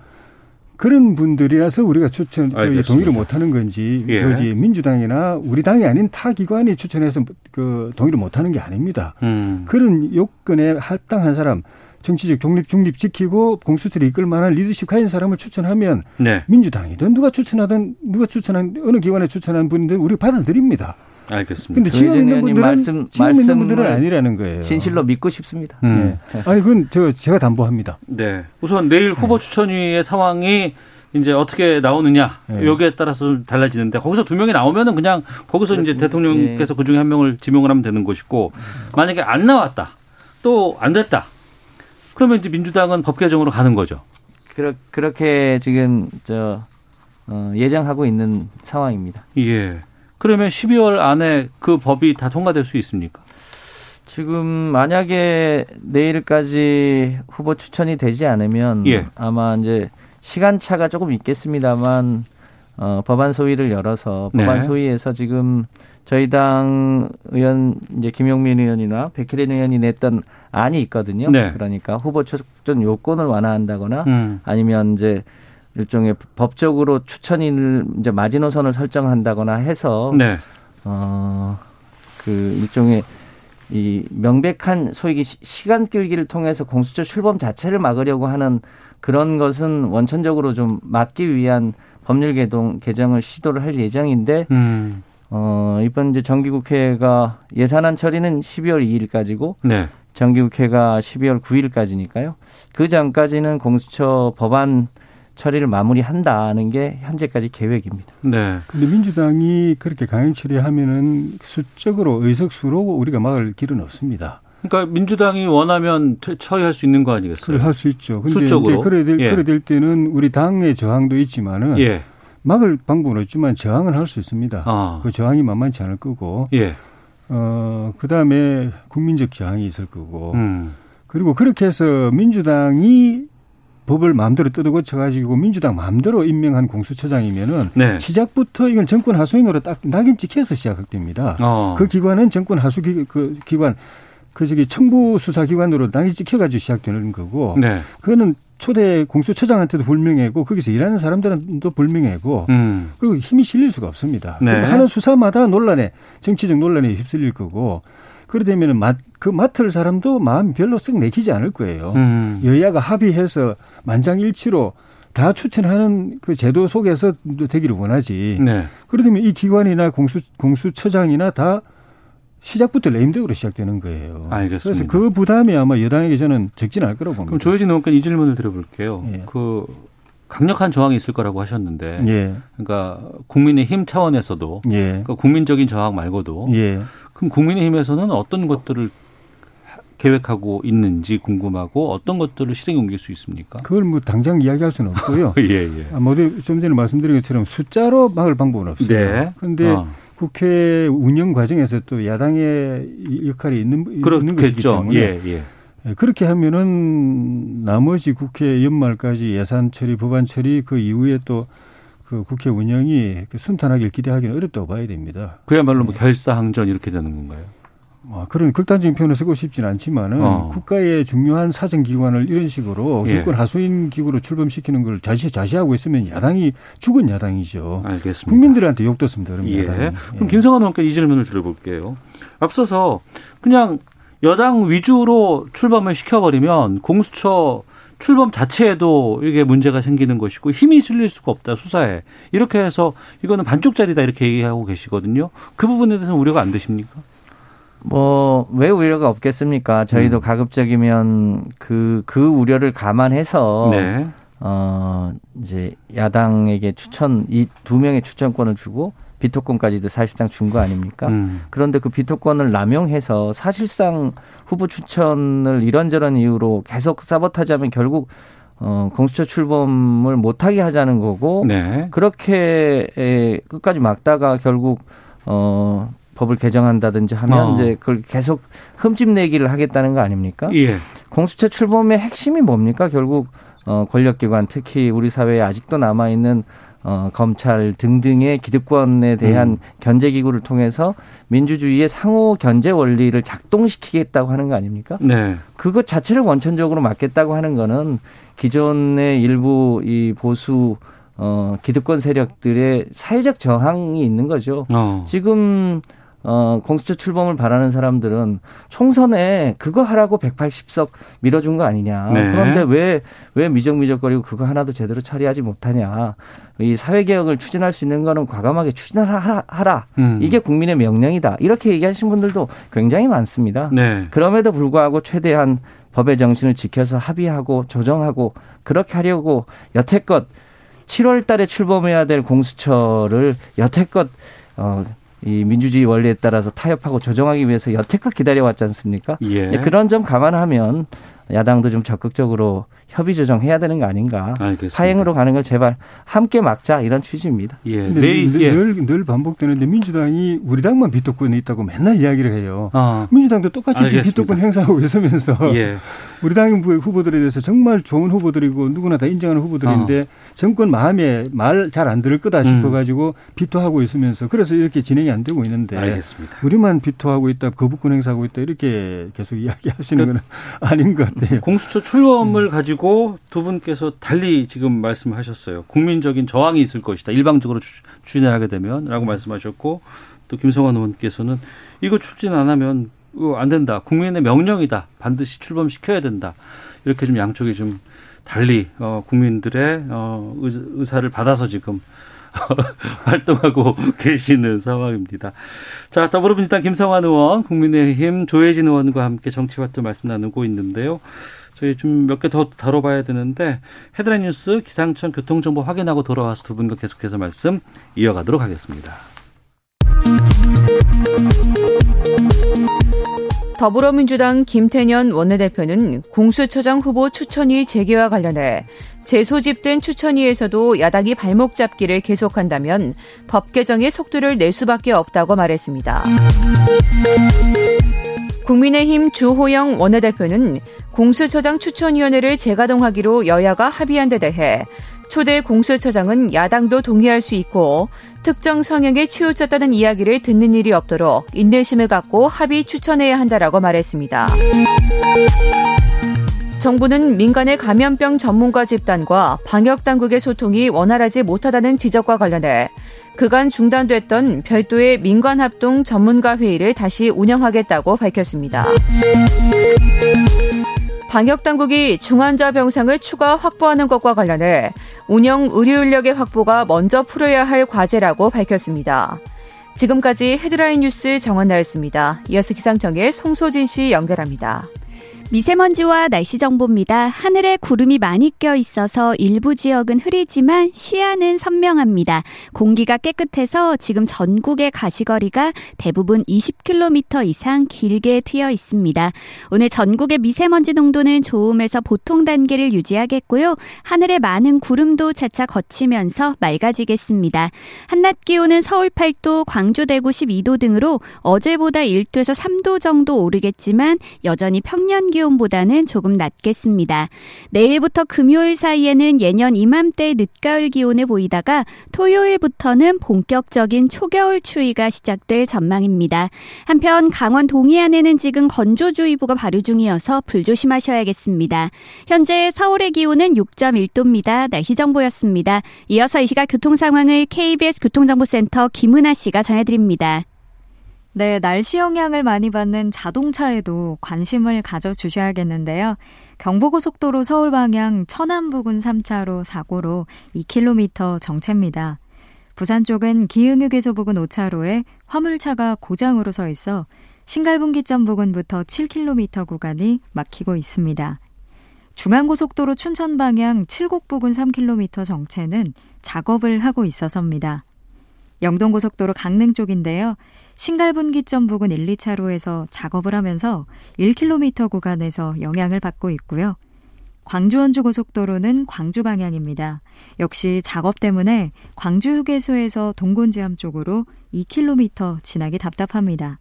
그런 분들이라서 우리가 추천 그. 동의를 못하는 건지 예. 그지 민주당이나 우리 당이 아닌 타 기관이 추천해서 그 동의를 못하는 게 아닙니다. 음. 그런 요건에 합당한 사람 정치적 독립 중립 지키고 공수처를 이끌 만한 리더십 가진 사람을 추천하면 네. 민주당이든 누가 추천하든 누가 추천한 어느 기관에 추천한 분들 우리가 받아들입니다. 알겠습니다. 근데 지금 있는 분들은 말씀- 지금 있는 분들은 아니라는 거예요. 진실로 믿고 싶습니다. 음. 네. 아니 그건 저 제가 담보합니다. 네. 우선 내일 후보 추천위의 상황이 이제 어떻게 나오느냐 네. 여기에 따라서 좀 달라지는데 거기서 두 명이 나오면은 그냥 거기서 이제 그렇습니다. 대통령께서 그 중에 한 명을 지명을 하면 되는 것이고 만약에 안 나왔다 또 안 됐다 그러면 이제 민주당은 법 개정으로 가는 거죠. 그렇, 그렇게 지금 저 어, 예정하고 있는 상황입니다. 예. 그러면 12월 안에 그 법이 다 통과될 수 있습니까? 지금 만약에 내일까지 후보 추천이 되지 않으면 예. 아마 이제 시간차가 조금 있겠습니다만 어, 법안 소위를 열어서 네. 법안 소위에서 지금 저희 당 의원 이제 김용민 의원이나 백혜린 의원이 냈던 안이 있거든요. 네. 그러니까 후보 추천 요건을 완화한다거나 음. 아니면 이제 일종의 법적으로 추천인을 이제 마지노선을 설정한다거나 해서 네. 어, 그 일종의 이 명백한 소위 시- 시간 끌기를 통해서 공수처 출범 자체를 막으려고 하는 그런 것은 원천적으로 좀 막기 위한 법률 개동 개정을 시도를 할 예정인데 음. 어, 이번 이제 정기국회가 예산안 처리는 12월 2일까지고 네. 정기국회가 12월 9일까지니까요. 그 전까지는 공수처 법안 처리를 마무리한다는 게 현재까지 계획입니다. 네. 근데 민주당이 그렇게 강행 처리하면은 수적으로 의석수로 우리가 막을 길은 없습니다. 그러니까 민주당이 원하면 처- 처리할 수 있는 거 아니겠어요? 그걸 할수 있죠. 근데 수적으로? 이제 그래 될, 예. 그래 될 때는 우리 당의 저항도 있지만은 예. 막을 방법은 없지만 저항은 할수 있습니다. 아. 그 저항이 만만치 않을 거고, 예. 어, 그 다음에 국민적 저항이 있을 거고, 음. 그리고 그렇게 해서 민주당이 법을 마음대로 뜯어고쳐가지고 민주당 마음대로 임명한 공수처장이면은 네. 시작부터 이건 정권 하수인으로 딱 낙인 찍혀서 시작됩니다. 어. 그 기관은 정권 하수 기, 그 기관, 그 저기 청부 수사 기관으로 낙인 찍혀가지고 시작되는 거고, 네. 그거는 초대 공수처장한테도 불명예고 거기서 일하는 사람들은또 불명예고 음. 그리고 힘이 실릴 수가 없습니다. 네. 하는 수사마다 논란에 정치적 논란에 휩쓸릴 거고 그러되면은 맛, 그 맡을 사람도 마음 별로 썩 내키지 않을 거예요. 음. 여야가 합의해서 만장일치로 다 추천하는 그 제도 속에서 되기를 원하지. 네. 그러면 이 기관이나 공수 공수처장이나 다 시작부터 레임덕으로 시작되는 거예요. 알겠습니다. 그래서 그 부담이 아마 여당에게 저는 적진 않을 거라고 봅니다. 그럼 조혜진 의원께 이 질문을 드려볼게요. 예. 그 강력한 저항이 있을 거라고 하셨는데, 예, 그러니까 국민의힘 차원에서도, 예, 그러니까 국민적인 저항 말고도, 예. 그럼 국민의힘에서는 어떤 것들을 계획하고 있는지 궁금하고 어떤 것들을 실행에 옮길 수 있습니까? 그걸 뭐 당장 이야기할 수는 없고요. 예, 예. 아, 모두 좀 전에 말씀드린 것처럼 숫자로 막을 방법은 없어요. 네. 그런데 어. 국회 운영 과정에서 또 야당의 역할이 있는, 있는 것이기 그렇겠죠. 때문에 예, 예. 예, 그렇게 하면은 나머지 국회 연말까지 예산 처리, 법안 처리 그 이후에 또 그 국회 운영이 그 순탄하게 기대하기는 어렵다고 봐야 됩니다. 그야말로 뭐 결사항전 이렇게 되는 건가요? 아, 그런 극단적인 표현을 쓰고 싶지는 않지만은 어. 국가의 중요한 사정 기관을 이런 식으로 예. 정권 하수인 기구로 출범시키는 걸 자시, 자시하고 있으면 야당이 죽은 야당이죠. 알겠습니다. 국민들한테 욕 듣습니다. 그럼 예. 야당이. 그럼 김성환 의원께 이 질문을 드려볼게요. 앞서서 그냥 여당 위주로 출범을 시켜버리면 공수처 출범 자체에도 이게 문제가 생기는 것이고 힘이 실릴 수가 없다 수사에 이렇게 해서 이거는 반쪽짜리다 이렇게 얘기하고 계시거든요. 그 부분에 대해서는 우려가 안 되십니까? 뭐 왜 우려가 없겠습니까? 저희도 음. 가급적이면 그 그 우려를 감안해서 네. 어 이제 야당에게 추천 이 두 명의 추천권을 주고 비토권까지도 사실상 준 거 아닙니까? 음. 그런데 그 비토권을 남용해서 사실상 후보 추천을 이런저런 이유로 계속 사보타지하면 결국 어 공수처 출범을 못하게 하자는 거고 네. 그렇게 에, 끝까지 막다가 결국 어 법을 개정한다든지 하면 어. 이제 그걸 계속 흠집내기를 하겠다는 거 아닙니까? 예. 공수처 출범의 핵심이 뭡니까? 결국 어 권력기관 특히 우리 사회에 아직도 남아 있는 어 검찰 등등의 기득권에 대한 음. 견제 기구를 통해서 민주주의의 상호 견제 원리를 작동시키겠다고 하는 거 아닙니까? 네. 그것 자체를 원천적으로 막겠다고 하는 거는 기존의 일부 이 보수 어 기득권 세력들의 사회적 저항이 있는 거죠. 어. 지금 어 공수처 출범을 바라는 사람들은 총선에 그거 하라고 180석 밀어준 거 아니냐. 네. 그런데 왜 왜 미적미적거리고 그거 하나도 제대로 처리하지 못하냐. 이 사회 개혁을 추진할 수 있는 거는 과감하게 추진하라 하라. 음. 이게 국민의 명령이다. 이렇게 얘기하신 분들도 굉장히 많습니다. 네. 그럼에도 불구하고 최대한 법의 정신을 지켜서 합의하고 조정하고 그렇게 하려고 여태껏 7월 달에 출범해야 될 공수처를 여태껏 어, 이 민주주의 원리에 따라서 타협하고 조정하기 위해서 여태껏 기다려왔지 않습니까? 예. 예, 그런 점 감안하면 야당도 좀 적극적으로 협의 조정해야 되는 거 아닌가. 알겠습니다. 사행으로 가는 걸 제발 함께 막자 이런 취지입니다. 예. 내일 늘, 예. 늘, 늘 반복되는데 민주당이 우리 당만 비토권이 있다고 맨날 이야기를 해요. 어. 민주당도 똑같이 지금 알겠습니다. 비토권 행사하고 있으면서 예. 우리 당 후보들에 대해서 정말 좋은 후보들이고 누구나 다 인정하는 후보들인데 어. 정권 마음에 말 잘 안 들을 거다 싶어가지고 비토하고 있으면서 그래서 이렇게 진행이 안 되고 있는데 알겠습니다. 우리만 비토하고 있다 거부권 행사하고 있다 이렇게 계속 이야기하시는 건 아닌 것 같아요. 공수처 출범을 음. 가지고 두 분께서 달리 지금 말씀하셨어요. 국민적인 저항이 있을 것이다. 일방적으로 추- 추진하게 되면라고 말씀하셨고 또 김성환 의원께서는 이거 추진 안 하면 이거 안 된다. 국민의 명령이다. 반드시 출범시켜야 된다. 이렇게 좀 양쪽이 좀 달리 어, 국민들의 어, 의- 의사를 받아서 지금 활동하고 계시는 상황입니다. 자, 더불어민주당 김성환 의원, 국민의힘 조혜진 의원과 함께 정치와트 말씀 나누고 있는데요. 저희 좀 몇 개 더 다뤄봐야 되는데 헤드라인 뉴스 기상청 교통정보 확인하고 돌아와서 두 분과 계속해서 말씀 이어가도록 하겠습니다. 더불어민주당 김태년 원내대표는 공수처장 후보 추천위 재개와 관련해 재소집된 추천위에서도 야당이 발목 잡기를 계속한다면 법 개정의 속도를 낼 수밖에 없다고 말했습니다. 국민의힘 주호영 원내대표는 공수처장 추천위원회를 재가동하기로 여야가 합의한 데 대해 초대 공수처장은 야당도 동의할 수 있고 특정 성향에 치우쳤다는 이야기를 듣는 일이 없도록 인내심을 갖고 합의 추천해야 한다라고 말했습니다. 정부는 민간의 감염병 전문가 집단과 방역 당국의 소통이 원활하지 못하다는 지적과 관련해 그간 중단됐던 별도의 민관 합동 전문가 회의를 다시 운영하겠다고 밝혔습니다. 방역 당국이 중환자 병상을 추가 확보하는 것과 관련해 운영 의료 인력의 확보가 먼저 풀어야 할 과제라고 밝혔습니다. 지금까지 헤드라인 뉴스 정원 나였습니다. 이어서 기상청의 송소진 씨 연결합니다. 미세먼지와 날씨 정보입니다. 하늘에 구름이 많이 껴 있어서 일부 지역은 흐리지만 시야는 선명합니다. 공기가 깨끗해서 지금 전국의 가시거리가 대부분 20km 이상 길게 트여 있습니다. 오늘 전국의 미세먼지 농도는 좋음에서 보통 단계를 유지하겠고요. 하늘에 많은 구름도 차차 거치면서 맑아지겠습니다. 한낮 기온은 서울 8도, 광주 대구 12도 등으로 어제보다 1도에서 3도 정도 오르겠지만 여전히 평년 기온 보다는 조금 낮겠습니다. 내일부터 금요일 사이에는 예년 이맘때 늦가을 기온을 보이다가 토요일부터는 본격적인 초겨울 추위가 시작될 전망입니다. 한편 강원 동해안에는 지금 건조주의보가 발효 중이어서 불조심하셔야겠습니다. 현재 서울의 기온은 6.1도입니다. 날씨 정보였습니다. 이어서 이 시각 교통 상황을 KBS 교통정보센터 김은아 씨가 전해드립니다. 네, 날씨 영향을 많이 받는 자동차에도 관심을 가져주셔야겠는데요. 경부고속도로 서울 방향 천안 부근 3차로 사고로 2km 정체입니다. 부산 쪽은 기흥휴게소 부근 5차로에 화물차가 고장으로 서 있어 신갈분기점 부근부터 7km 구간이 막히고 있습니다. 중앙고속도로 춘천 방향 칠곡 부근 3km 정체는 작업을 하고 있어서입니다. 영동고속도로 강릉 쪽인데요. 신갈분기점 부근 1, 2차로에서 작업을 하면서 1km 구간에서 영향을 받고 있고요. 광주 원주 고속도로는 광주 방향입니다. 역시 작업 때문에 광주 휴게소에서 동곤지암 쪽으로 2km 지나기 답답합니다.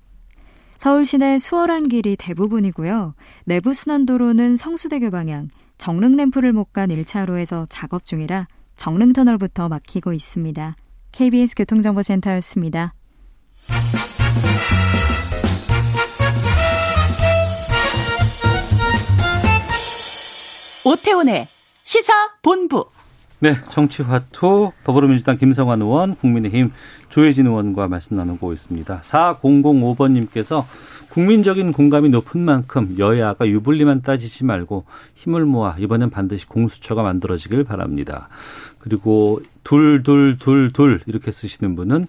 서울 시내 수월한 길이 대부분이고요. 내부 순환도로는 성수대교 방향 정릉 램프를 못 간 1차로에서 작업 중이라 정릉 터널부터 막히고 있습니다. KBS 교통정보센터였습니다. 오태훈의 시사 본부. 네, 정치화투 더불어민주당 김성환 의원, 국민의힘 조혜진 의원과 말씀 나누고 있습니다. 4005번님께서 국민적인 공감이 높은 만큼 여야가 유불리만 따지지 말고 힘을 모아 이번엔 반드시 공수처가 만들어지길 바랍니다. 그리고 둘, 둘, 둘, 둘 이렇게 쓰시는 분은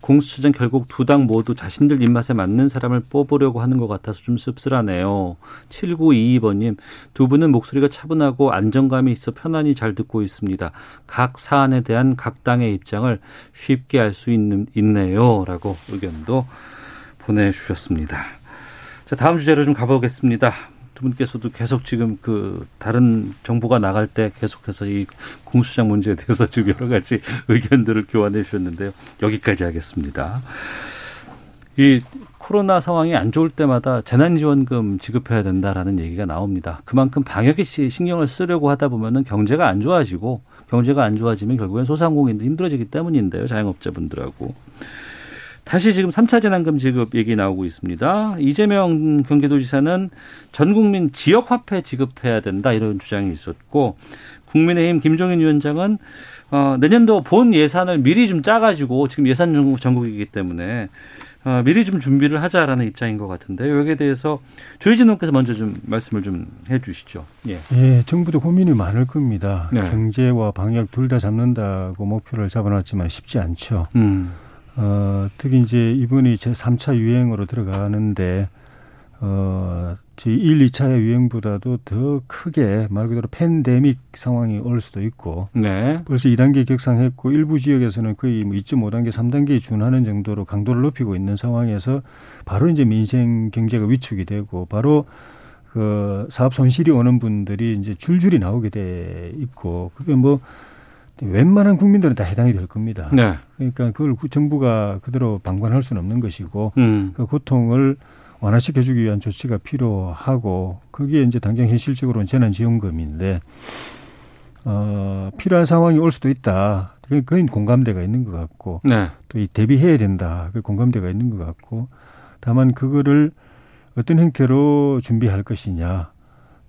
공수처장 결국 두 당 모두 자신들 입맛에 맞는 사람을 뽑으려고 하는 것 같아서 좀 씁쓸하네요. 7922번님 두 분은 목소리가 차분하고 안정감이 있어 편안히 잘 듣고 있습니다. 각 사안에 대한 각 당의 입장을 쉽게 알 수 있는 있네요 라고 의견도 보내주셨습니다. 자 다음 주제로 좀 가보겠습니다. 두 분께서도 계속 지금 그 다른 정보가 나갈 때 계속해서 이 공수장 문제에 대해서 지금 여러 가지 의견들을 교환해 주셨는데요. 여기까지 하겠습니다. 이 코로나 상황이 안 좋을 때마다 재난지원금 지급해야 된다라는 얘기가 나옵니다. 그만큼 방역에 신경을 쓰려고 하다 보면은 경제가 안 좋아지고 경제가 안 좋아지면 결국엔 소상공인도 힘들어지기 때문인데요. 자영업자분들하고. 다시 지금 3차 재난금 지급 얘기 나오고 있습니다. 이재명 경기도지사는 전 국민 지역 화폐 지급해야 된다 이런 주장이 있었고 국민의힘 김종인 위원장은 어, 내년도 본 예산을 미리 좀 짜가지고 지금 예산 전국 전국이기 때문에 어, 미리 좀 준비를 하자라는 입장인 것 같은데 여기에 대해서 조혜진 의원께서 먼저 좀 말씀을 좀 해주시죠. 예. 예, 정부도 고민이 많을 겁니다. 네. 경제와 방역 둘 다 잡는다고 목표를 잡아놨지만 쉽지 않죠. 음. 어, 특히 이제 이번이 제 3차 유행으로 들어가는데, 어, 제 1, 2차 유행보다도 더 크게 말 그대로 팬데믹 상황이 올 수도 있고, 네. 벌써 2단계 격상했고, 일부 지역에서는 거의 뭐 2.5단계, 3단계에 준하는 정도로 강도를 높이고 있는 상황에서 바로 이제 민생 경제가 위축이 되고, 바로 그 사업 손실이 오는 분들이 이제 줄줄이 나오게 돼 있고, 그게 뭐, 웬만한 국민들은 다 해당이 될 겁니다. 네. 그러니까 그걸 정부가 그대로 방관할 수는 없는 것이고 음. 그 고통을 완화시켜주기 위한 조치가 필요하고 거기에 이제 당장 현실적으로는 재난지원금인데 어, 필요한 상황이 올 수도 있다. 그건 공감대가 있는 것 같고 네. 또이 대비해야 된다. 그 공감대가 있는 것 같고 다만 그거를 어떤 형태로 준비할 것이냐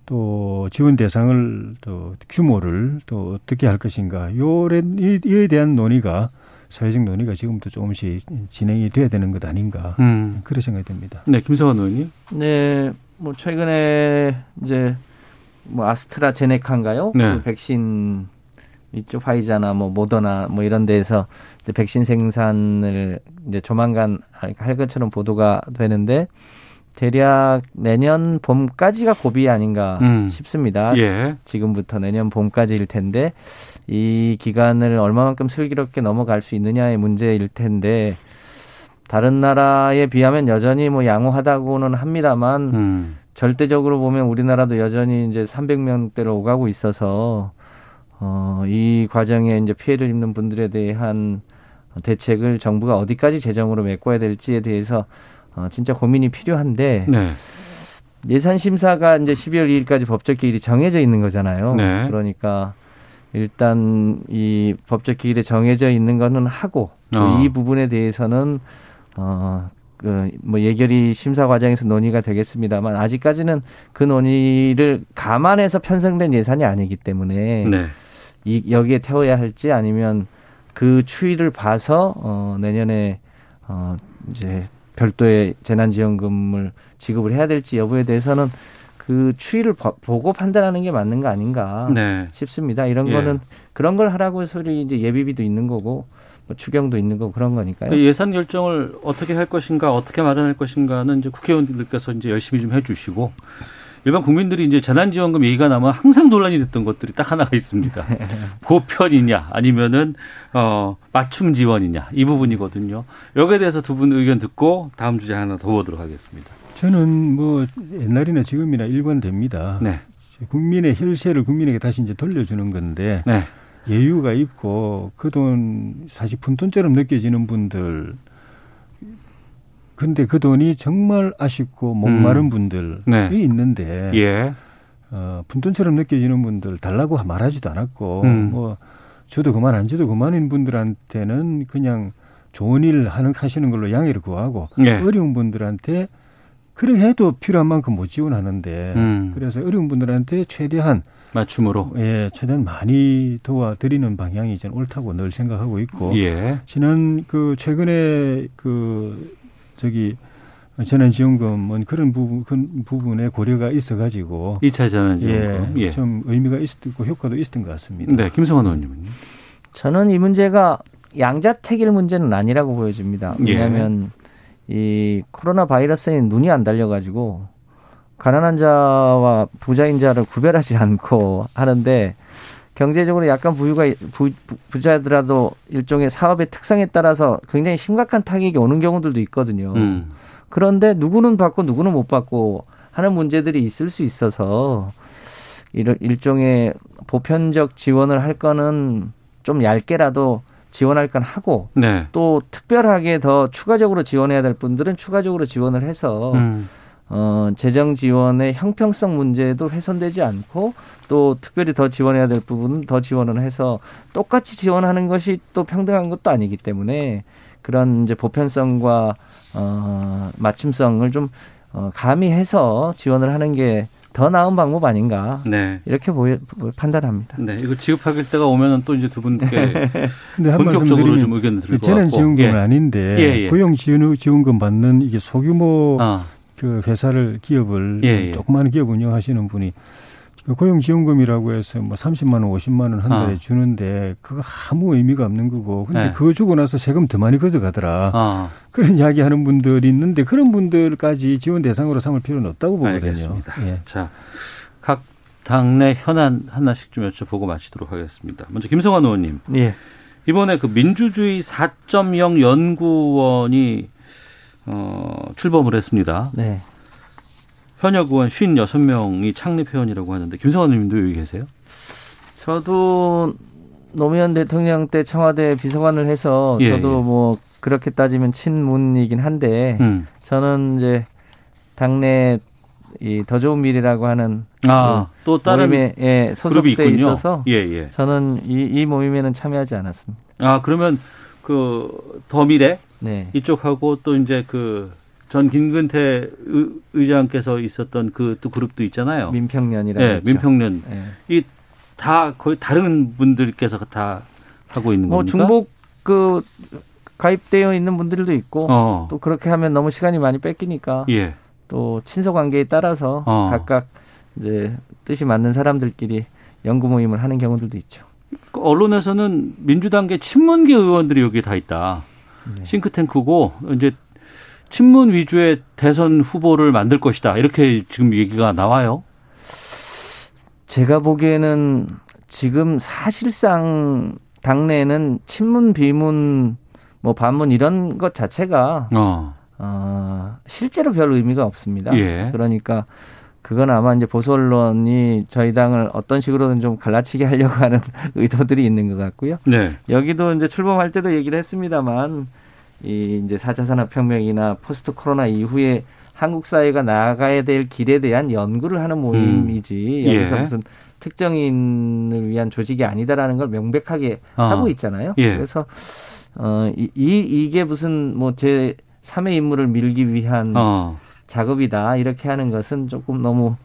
또 지원 대상을 또 규모를 또 어떻게 할 것인가 요에 이에 대한 논의가 사회적 논의가 지금부터 조금씩 진행이 돼야 되는 것 아닌가 음. 그런 생각이 듭니다. 네, 김성환 의원님. 네, 뭐 최근에 이제 뭐 아스트라제네카인가요? 네. 그 백신 이쪽 화이자나 뭐 모더나 뭐 이런 데에서 이제 백신 생산을 이제 조만간 할 것처럼 보도가 되는데 대략 내년 봄까지가 고비 아닌가 음. 싶습니다. 예. 지금부터 내년 봄까지일 텐데 이 기간을 얼마만큼 슬기롭게 넘어갈 수 있느냐의 문제일 텐데 다른 나라에 비하면 여전히 뭐 양호하다고는 합니다만 음. 절대적으로 보면 우리나라도 여전히 이제 300명대로 오가고 있어서 어, 이 과정에 이제 피해를 입는 분들에 대한 대책을 정부가 어디까지 재정으로 메꿔야 될지에 대해서 어, 진짜 고민이 필요한데 네. 예산 심사가 이제 12월 2일까지 법적 기일이 정해져 있는 거잖아요. 네. 그러니까 일단 이 법적 기일에 정해져 있는 거는 하고 또 어. 이 부분에 대해서는 어, 그, 뭐, 예결위 심사 과정에서 논의가 되겠습니다만, 아직까지는 그 논의를 감안해서 편성된 예산이 아니기 때문에, 네. 이, 여기에 태워야 할지 아니면 그 추이를 봐서, 어, 내년에, 어, 이제 별도의 재난지원금을 지급을 해야 될지 여부에 대해서는 그 추이를 보- 보고 판단하는 게 맞는 거 아닌가 네. 싶습니다. 이런 예. 거는 그런 걸 하라고 소리 이제 예비비도 있는 거고 뭐 추경도 있는 거고 그런 거니까요. 그 예산 결정을 어떻게 할 것인가, 어떻게 마련할 것인가는 이제 국회의원들께서 이제 열심히 좀 해주시고 일반 국민들이 이제 재난지원금 얘기가 나면 항상 논란이 됐던 것들이 딱 하나가 있습니다. 보편이냐, 아니면은 어 맞춤 지원이냐 이 부분이거든요. 여기에 대해서 두 분 의견 듣고 다음 주제 하나 더 보도록 하겠습니다. 저는 뭐 옛날이나 지금이나 일관됩니다. 네. 국민의 혈세를 국민에게 다시 이제 돌려주는 건데 네. 여유가 있고 그 돈 사실 푼돈처럼 느껴지는 분들 근데 그 돈이 정말 아쉽고 목마른 음. 분들이 네. 있는데 예. 어, 푼돈처럼 느껴지는 분들 달라고 말하지도 않았고 음. 뭐 저도 그만 안 줘도 그만인 분들한테는 그냥 좋은 일 하는 하시는 걸로 양해를 구하고 예. 어려운 분들한테 그래 해도 필요한 만큼 못 지원하는데 음. 그래서 어려운 분들한테 최대한 맞춤으로. 예 최대한 많이 도와드리는 방향이 저는 옳다고 늘 생각하고 있고 예. 지난 그 최근에 그 저기 재난지원금은 그런 부분 그 부분에 고려가 있어가지고 2차 재난지원금. 예, 예. 좀 의미가 있었고 효과도 있었던 것 같습니다. 네, 김성환 의원님은요. 저는 이 문제가 양자택일 문제는 아니라고 보여집니다. 예. 왜냐하면 이 코로나 바이러스에 눈이 안 달려가지고 가난한 자와 부자인 자를 구별하지 않고 하는데 경제적으로 약간 부유가 부, 부자더라도 일종의 사업의 특성에 따라서 굉장히 심각한 타격이 오는 경우들도 있거든요. 음. 그런데 누구는 받고 누구는 못 받고 하는 문제들이 있을 수 있어서 이런 일종의 보편적 지원을 할 거는 좀 얇게라도 지원할 건 하고 네. 또 특별하게 더 추가적으로 지원해야 될 분들은 추가적으로 지원을 해서 음. 어, 재정 지원의 형평성 문제도 훼손되지 않고 또 특별히 더 지원해야 될 부분은 더 지원을 해서 똑같이 지원하는 것이 또 평등한 것도 아니기 때문에 그런 이제 보편성과 어, 맞춤성을 좀 어, 가미해서 지원을 하는 게 더 나은 방법 아닌가 네. 이렇게 보여, 판단합니다. 네, 이거 지급하길 때가 오면은 또 이제 두 분께 말씀 본격적으로 좀 의견 들을 것 같고. 재난 지원금은 예. 아닌데 예, 예. 고용 지원금 받는 이게 소규모 아, 그 회사를 기업을 예, 예. 조그마한 기업 운영하시는 분이 그 고용지원금이라고 해서 뭐 30만 원, 50만 원 한 달에 아. 주는데 그거 아무 의미가 없는 거고 근데 네. 그거 주고 나서 세금 더 많이 가져가더라 아, 그런 이야기 하는 분들이 있는데 그런 분들까지 지원 대상으로 삼을 필요는 없다고 보거든요. 알겠습니다. 예. 자, 각 당내 현안 하나씩 좀 여쭤보고 마치도록 하겠습니다. 먼저 김성환 의원님. 예. 이번에 그 민주주의 4.0 연구원이 어, 출범을 했습니다. 네. 현역 의원 56명이 창립 회원이라고 하는데 김성환 의원님도 여기 계세요? 저도 노무현 대통령 때 청와대 비서관을 해서 예, 저도 예. 뭐 그렇게 따지면 친문이긴 한데 음. 저는 이제 당내 이더 좋은 미래라고 하는 아, 그 또 다른 모임에 예, 소속돼. 있어서 예, 예. 저는 이, 이 모임에는 참여하지 않았습니다. 아, 그러면 그 더 미래 네. 이쪽하고 또 이제 그 전 김근태 의- 의장께서 있었던 그 또 그룹도 있잖아요. 민평년이라고 예, 있죠. 민평년. 예. 이다 거의 다른 분들께서 다 하고 있는 뭐 겁니까? 중복 그 가입되어 있는 분들도 있고 어. 또 그렇게 하면 너무 시간이 많이 뺏기니까 예. 또 친소 관계에 따라서 어. 각각 이제 뜻이 맞는 사람들끼리 연구 모임을 하는 경우들도 있죠. 그 언론에서는 민주당계 친문계 의원들이 여기 다 있다. 네. 싱크탱크고 이제 친문 위주의 대선 후보를 만들 것이다. 이렇게 지금 얘기가 나와요. 제가 보기에는 지금 사실상 당내에는 친문 비문 뭐 반문 이런 것 자체가 어. 어, 실제로 별 의미가 없습니다. 예. 그러니까 그건 아마 이제 보수 언론이 저희 당을 어떤 식으로든 좀 갈라치게 하려고 하는 의도들이 있는 것 같고요. 네. 여기도 이제 출범할 때도 얘기를 했습니다만 이 이제 4차 산업혁명이나 포스트 코로나 이후에 한국 사회가 나아가야 될 길에 대한 연구를 하는 모임이지 음. 여기서 예. 무슨 특정인을 위한 조직이 아니다라는 걸 명백하게 아. 하고 있잖아요. 예. 그래서 어, 이, 이 이게 무슨 뭐 제 3의 임무를 밀기 위한 어. 작업이다 이렇게 하는 것은 조금 너무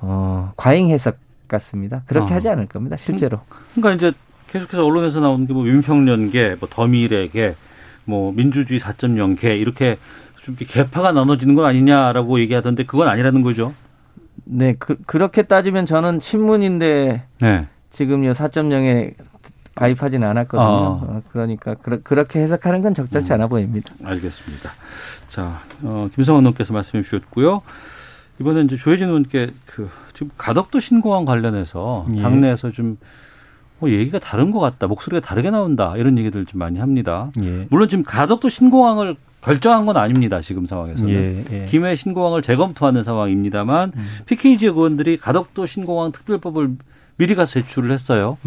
어, 과잉 해석 같습니다. 그렇게 어. 하지 않을 겁니다. 실제로. 그러니까 이제 계속해서 언론에서 나오는 게뭐 민평년계, 뭐 더미래계, 뭐 민주주의 4.0계 이렇게 좀 개파가 나눠지는 건 아니냐라고 얘기하던데 그건 아니라는 거죠. 네, 그, 그렇게 따지면 저는 친문인데 네. 지금 요 4.0에 가입하진 않았거든요. 아. 어, 그러니까 그렇게 해석하는 건 적절치 음. 않아 보입니다. 알겠습니다. 자, 어, 김성원 의원께서 말씀해 주셨고요. 이번에 이제 조혜진 의원께 그 지금 가덕도 신공항 관련해서 예. 당내에서 좀뭐 얘기가 다른 것 같다, 목소리가 다르게 나온다 이런 얘기들 좀 많이 합니다. 예. 물론 지금 가덕도 신공항을 결정한 건 아닙니다. 지금 상황에서는 예, 예. 김해 신공항을 재검토하는 상황입니다만 음. PK 지역 의원들이 가덕도 신공항 특별법을 미리 가서 제출을 했어요.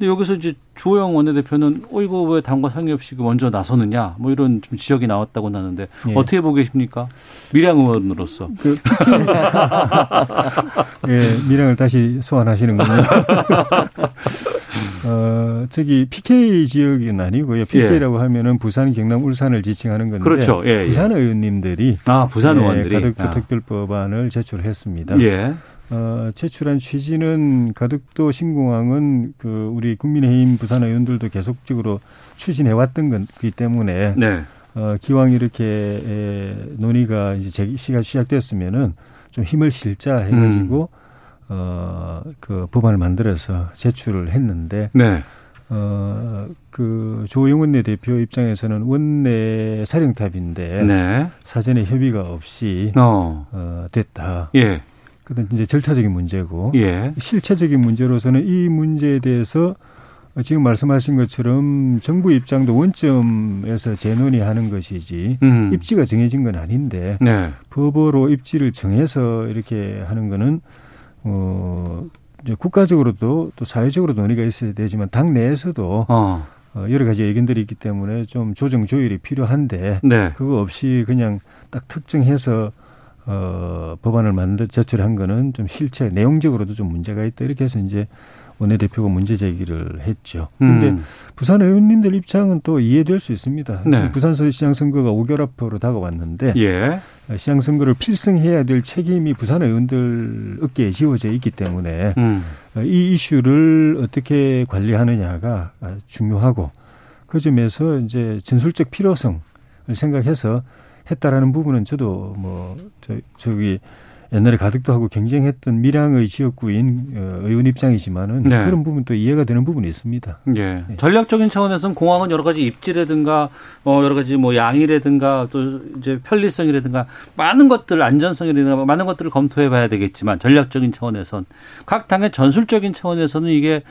예. 근데 여기서 이제 주호영 원내대표는 어 이거 왜 당과 상의 없이 먼저 나서느냐 뭐 이런 좀 지적이 나왔다고 하는데 예. 어떻게 보고 계십니까? 미량 의원으로서. 그 예, 미량을 다시 소환하시는군요. 어, 저기 PK 지역은 아니고요. PK라고 하면은 부산, 경남, 울산을 지칭하는 건데 그렇죠. 예, 예. 부산 의원님들이 아 부산 예, 의원들이. 가덕도 아. 특별법안을 제출했습니다. 예. 어, 제출한 취지는 가덕도 신공항은 그 우리 국민의힘 부산 의원들도 계속적으로 추진해왔던 거기 때문에 네. 어, 기왕 이렇게 에, 논의가 이제 제시가 시작됐으면은 좀 힘을 실자 해가지고 어, 그 법안을 만들어서 제출을 했는데 네. 어, 그 조영원 내 대표 입장에서는 원내 사령탑인데 네. 사전에 협의가 없이 어. 어, 됐다. 예. 그건 이제 절차적인 문제고 예. 실체적인 문제로서는 이 문제에 대해서 지금 말씀하신 것처럼 정부 입장도 원점에서 재논의하는 것이지 음. 입지가 정해진 건 아닌데 네. 법으로 입지를 정해서 이렇게 하는 거는 어 이제 국가적으로도 또 사회적으로 논의가 있어야 되지만 당 내에서도 어. 어, 여러 가지 의견들이 있기 때문에 좀 조정 조율이 필요한데 네. 그거 없이 그냥 딱 특정해서 어, 법안을 만들 제출한 거는 좀 실체 내용적으로도 좀 문제가 있다 이렇게 해서 이제 원내대표가 문제 제기를 했죠. 근데 음. 부산 의원님들 입장은 또 이해될 수 있습니다. 네. 부산서 시장 선거가 5개월 앞으로 다가왔는데 예. 시장 선거를 필승해야 될 책임이 부산 의원들 어깨에 지워져 있기 때문에 음. 이 이슈를 어떻게 관리하느냐가 중요하고 그 점에서 이제 전술적 필요성을 생각해서 했다라는 부분은 저도 뭐 저, 저기 옛날에 가덕도 하고 경쟁했던 밀양의 지역구인 어, 의원 입장이지만은 네. 그런 부분도 이해가 되는 부분이 있습니다. 예. 전략적인 차원에서는 공항은 여러 가지 입지라든가 어 여러 가지 뭐 양이라든가 또 이제 편리성이라든가 많은 것들 안전성이라든가 많은 것들을 검토해 봐야 되겠지만 전략적인 차원에선 각 당의 전술적인 차원에서는 이게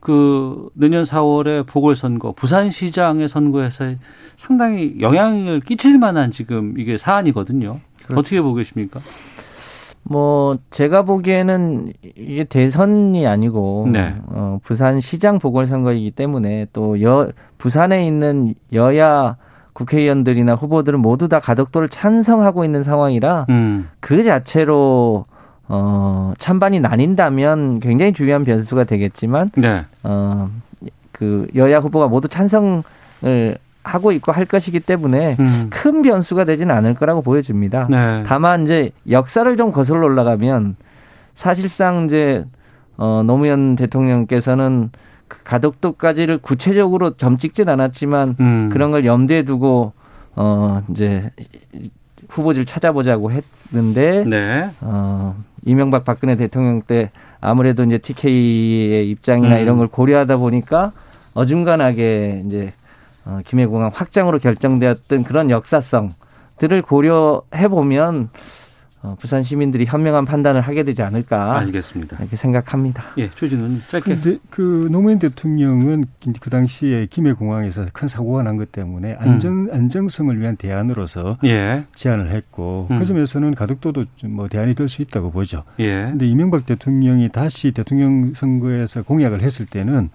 그 내년 4월에 보궐선거 부산시장의 선거에서 상당히 영향을 끼칠 만한 지금 이게 사안이거든요. 어떻게 보고 계십니까? 뭐 제가 보기에는 이게 대선이 아니고 네. 어, 부산 시장 보궐선거이기 때문에 또 여 부산에 있는 여야 국회의원들이나 후보들은 모두 다 가덕도를 찬성하고 있는 상황이라 음. 그 자체로 어 찬반이 나뉜다면 굉장히 중요한 변수가 되겠지만 네. 어 그 여야 후보가 모두 찬성을 하고 있고 할 것이기 때문에 음. 큰 변수가 되지는 않을 거라고 보여집니다. 네. 다만 이제 역사를 좀 거슬러 올라가면 사실상 이제 어 노무현 대통령께서는 그 가덕도까지를 구체적으로 점 찍진 않았지만 음. 그런 걸 염두에 두고 어 이제 후보지를 찾아보자고 했는데 네. 어 이명박 박근혜 대통령 때 아무래도 이제 TK의 입장이나 음. 이런 걸 고려하다 보니까 어중간하게 이제 어, 김해공항 확장으로 결정되었던 그런 역사성들을 고려해 보면 어, 부산 시민들이 현명한 판단을 하게 되지 않을까 알겠습니다. 이렇게 생각합니다. 예, 최진은 짧게. 근데 그 노무현 대통령은 그 당시에 김해 공항에서 큰 사고가 난 것 때문에 안정 안정성을 위한 대안으로서 예. 제안을 했고 음. 그 점에서는 가덕도도 좀뭐 대안이 될 수 있다고 보죠. 예. 근데 이명박 대통령이 다시 대통령 선거에서 공약을 했을 때는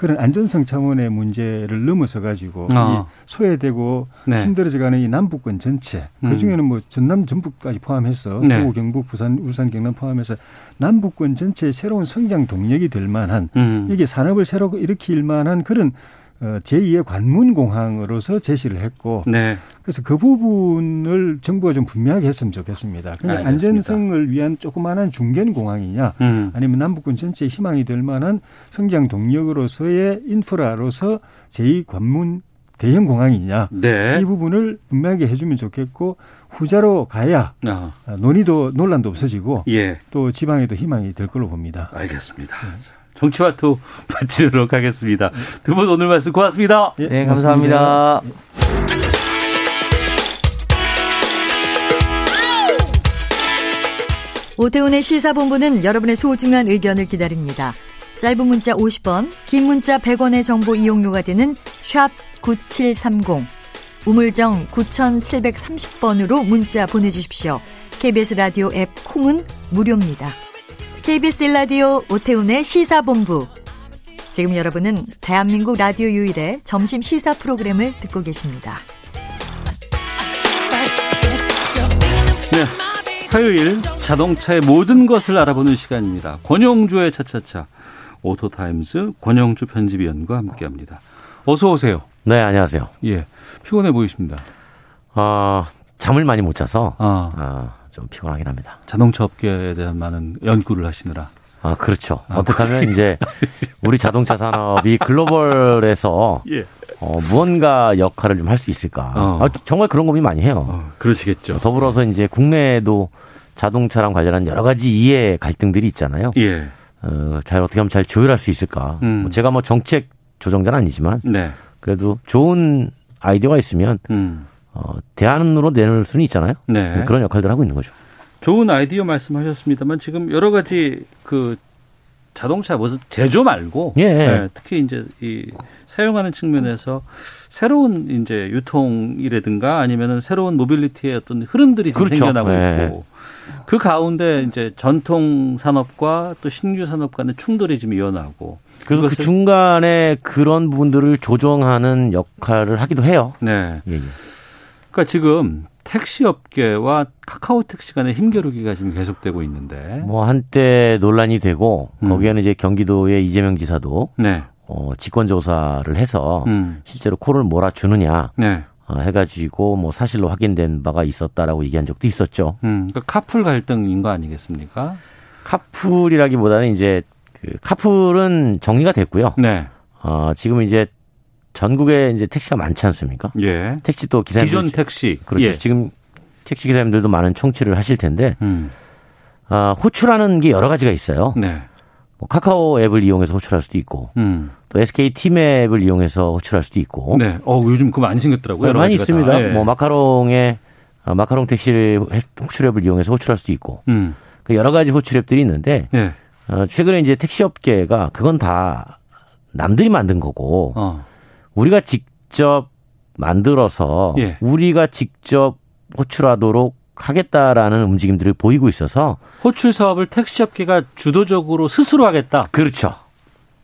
그런 안전성 차원의 문제를 넘어서 가지고 어. 이 소외되고 네. 힘들어져가는 이 남북권 전체 음. 그 중에는 뭐 전남 전북까지 포함해서 네. 도구 경북 부산 울산 경남 포함해서 남북권 전체의 새로운 성장 동력이 될 만한 음. 이게 산업을 새로 일으킬 만한 그런 어, 제2의 관문공항으로서 제시를 했고 네. 그래서 그 부분을 정부가 좀 분명하게 했으면 좋겠습니다. 그냥. 안전성을 위한 조그마한 중견 공항이냐 음. 아니면 남북권 전체의 희망이 될 만한 성장 동력으로서의 인프라로서 제2 관문 대형 공항이냐 네. 이 부분을 분명하게 해주면 좋겠고 후자로 가야 아, 논의도 논란도 없어지고 예. 또 지방에도 희망이 될 걸로 봅니다. 알겠습니다. 자, 정치와투 마치도록 하겠습니다. 두 분 오늘 말씀 고맙습니다. 예, 네, 감사합니다. 오태훈의 시사본부는 여러분의 소중한 의견을 기다립니다. 짧은 문자 50원, 긴 문자 100원의 정보 이용료가 되는 샵 9730, 우물정 9730번으로 문자 보내주십시오. KBS 라디오 앱 콩은 무료입니다. KBS 라디오 오태훈의 시사본부. 지금 여러분은 대한민국 라디오 유일의 점심 시사 프로그램을 듣고 계십니다. 네. 화요일 자동차의 모든 것을 알아보는 시간입니다. 권영주의 차차차 오토타임스 권영주 편집위원과 함께 합니다. 어서 오세요. 네, 안녕하세요. 예, 피곤해 보이십니다. 아, 잠을 많이 못 자서 아, 아, 좀 피곤하긴 합니다. 자동차 업계에 대한 많은 연구를 하시느라. 아, 그렇죠. 아, 어떻게 하면 이제 우리 자동차 산업이 글로벌에서 예. 어, 무언가 역할을 좀 할 수 있을까. 어. 아, 정말 그런 고민 많이 해요. 어, 그러시겠죠. 더불어서 이제 국내에도 자동차랑 관련한 여러 가지 이해 갈등들이 있잖아요. 예. 어, 잘 어떻게 하면 잘 조율할 수 있을까. 음. 뭐 제가 뭐 정책 조정자는 아니지만 네. 그래도 좋은 아이디어가 있으면 음. 어, 대안으로 내놓을 수는 있잖아요. 네. 그런 역할들을 하고 있는 거죠. 좋은 아이디어 말씀하셨습니다만 지금 여러 가지 그 자동차 무슨 제조 말고 예. 네, 특히 이제 이 사용하는 측면에서 새로운 이제 유통이라든가 아니면은 새로운 모빌리티의 어떤 흐름들이 좀 그렇죠. 생겨나고 네. 있고 그 가운데 이제 전통 산업과 또 신규 산업 간의 충돌이 좀 일어나고 그래서 그 중간에 그런 부분들을 조정하는 역할을 하기도 해요. 네. 예, 예. 그러니까 지금 택시 업계와 카카오 택시 간의 힘겨루기가 지금 계속되고 있는데 뭐 한때 논란이 되고 음. 거기에는 이제 경기도의 이재명 지사도 네. 어, 직권 조사를 해서 음. 실제로 코를 몰아주느냐 네. 어, 해가지고 뭐 사실로 확인된 바가 있었다라고 얘기한 적도 있었죠. 음. 그러니까 카풀 갈등인 거 아니겠습니까? 카풀이라기보다는 이제 그 카풀은 정리가 됐고요. 네. 어, 지금 이제 전국에 이제 택시가 많지 않습니까? 예. 택시도 기사님들 기존 택시. 그렇죠. 예. 지금 택시 기사님들도 많은 청취를 하실 텐데 음. 아, 호출하는 게 여러 가지가 있어요. 네. 뭐 카카오 앱을 이용해서 호출할 수도 있고 음. 또 SK 팀앱을 이용해서 호출할 수도 있고 네. 어, 요즘 그거 많이 생겼더라고요. 여러 많이 있습니다. 다. 예. 뭐 마카롱에 아, 마카롱 택시 호출 앱을 이용해서 호출할 수도 있고 음. 그 여러 가지 호출 앱들이 있는데 예. 어, 최근에 이제 택시 업계가 그건 다 남들이 만든 거고 어. 우리가 직접 만들어서 예. 우리가 직접 호출하도록 하겠다라는 움직임들을 보이고 있어서 호출 사업을 택시 업계가 주도적으로 스스로 하겠다. 그렇죠.